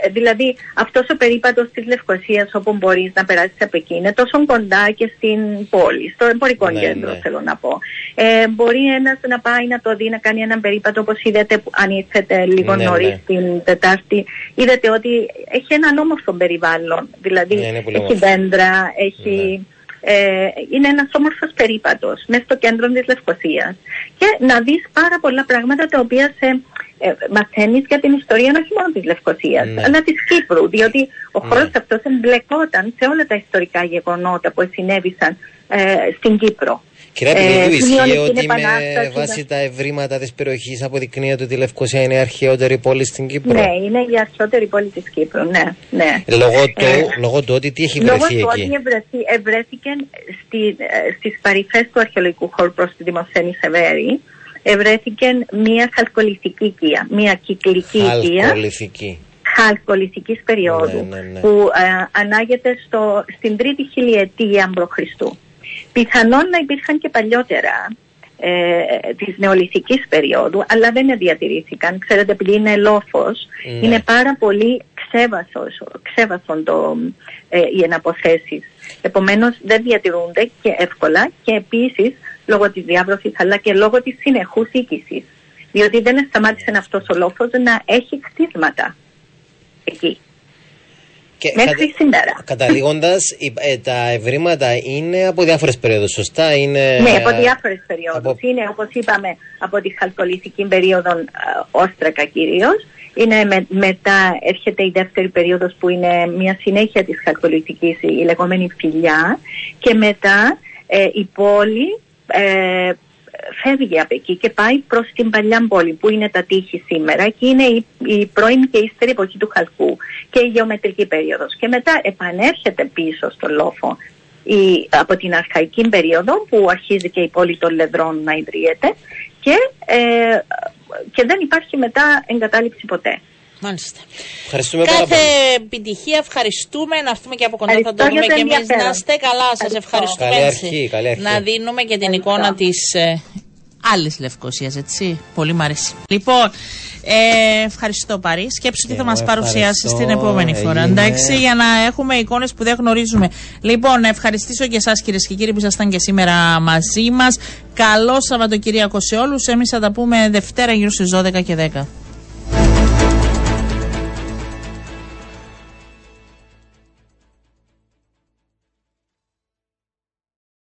Ε, δηλαδή, αυτός ο περίπατος της Λευκοσίας όπου μπορείς να περάσεις από εκεί είναι τόσο κοντά και στην πόλη, στο εμπορικό yeah, ναι, κέντρο yeah. θέλω να πω. Ε, μπορεί ένας να πάει να το δει, να κάνει έναν περίπατο όπως είδατε αν ήρθετε λίγο yeah, νωρίς την Τετάρτη. Είδατε ότι έχει έναν όμορφο περιβάλλον, δηλαδή έχει δέντρα, έχει ε, είναι ένας όμορφος περίπατος μέσα στο κέντρο της Λευκοσίας και να δεις πάρα πολλά πράγματα τα οποία σε ε, μαθαίνεις για την ιστορία όχι μόνο της Λευκοσίας ναι. αλλά της Κύπρου διότι ο ναι. χώρος αυτός εμπλεκόταν σε όλα τα ιστορικά γεγονότα που συνέβησαν ε, στην Κύπρο. Κυρία Πιλίδου, ισχύει ότι με βάση τα ευρήματα της περιοχής αποδεικνύεται ότι η Λευκοσία είναι η αρχαιότερη πόλη στην Κύπρο; Ναι, είναι η αρχαιότερη πόλη της Κύπρου, ναι. ναι. Λόγω, του, ε, λόγω του ότι τι έχει βρεθεί εκεί; Λόγω του ότι ευρέθηκε στι, ε, στις παρυφές του αρχαιολογικού χώρου προς τη Δημοσθένη Σεβέρη ευρέθηκε μία χαλκολιθική οικία, μία κυκλική οικία. Χαλκολιθική χαλκολιθικής περίοδου ναι, ναι, ναι. που ε, ανάγεται στο, στην τρίτη χιλιετία π.Χ. Πιθανόν να υπήρχαν και παλιότερα ε, της νεολιθικής περίοδου, αλλά δεν διατηρήθηκαν. Ξέρετε, επειδή είναι λόφος, ναι. είναι πάρα πολύ ξέβασος, ξέβασον το, ε, οι εναποθέσεις. Επομένως δεν διατηρούνται και εύκολα και επίσης λόγω της διάβρωσης αλλά και λόγω της συνεχούς οίκησης. Διότι δεν σταμάτησε αυτός ο λόφος να έχει χτίσματα εκεί. Και Μέχρι κατα... σήμερα. Καταλήγοντα, ε, τα ευρήματα είναι από διάφορες περιόδους, σωστά. Είναι... Ναι, από διάφορες περιόδους. Από... Είναι, όπως είπαμε, από τη χαλκολιθική περίοδο ε, Όστρακα κυρίως. Είναι με, μετά έρχεται η δεύτερη περίοδος που είναι μια συνέχεια της χαλκολιθικής, η λεγόμενη φιλιά και μετά ε, η πόλη ε, φεύγει από εκεί και πάει προς την παλιά πόλη που είναι τα τείχη σήμερα και είναι η, η πρώην και ύστερη εποχή του Χαλκού και η γεωμετρική περίοδος. Και μετά επανέρχεται πίσω στο λόφο η, από την αρχαϊκή περίοδο που αρχίζει και η πόλη των Λεδρών να ιδρύεται και, ε, και δεν υπάρχει μετά εγκατάλειψη ποτέ. Μάλιστα. Ευχαριστούμε Κάθε πάρα πολύ. επιτυχία, ευχαριστούμε. Να έρθουμε και από κοντά, θα Ευχαριστώ το δούμε για το και εμείς. ενδιαφέρον. Να είστε καλά, σας Ευχαριστώ. ευχαριστούμε. Καλή έτσι. αρχή, καλή αρχή. Να δίνουμε και την Ευχαριστώ. εικόνα της ε, άλλης Λευκοσίας, έτσι. Πολύ μ' αρέσει. Λοιπόν, ε, ευχαριστώ Παρή. Σκέψου τι θα Εγώ μα παρουσιάσεις ευχαριστώ. την επόμενη φορά. Έγινε. Εντάξει, για να έχουμε εικόνες που δεν γνωρίζουμε. Λοιπόν, να ευχαριστήσω και εσάς κυρίες και κύριοι που ήσασταν και σήμερα μαζί μας. Καλό Σαββατοκύριακο σε όλους. Εμείς θα τα πούμε Δευτέρα γύρω στις 12 και 10.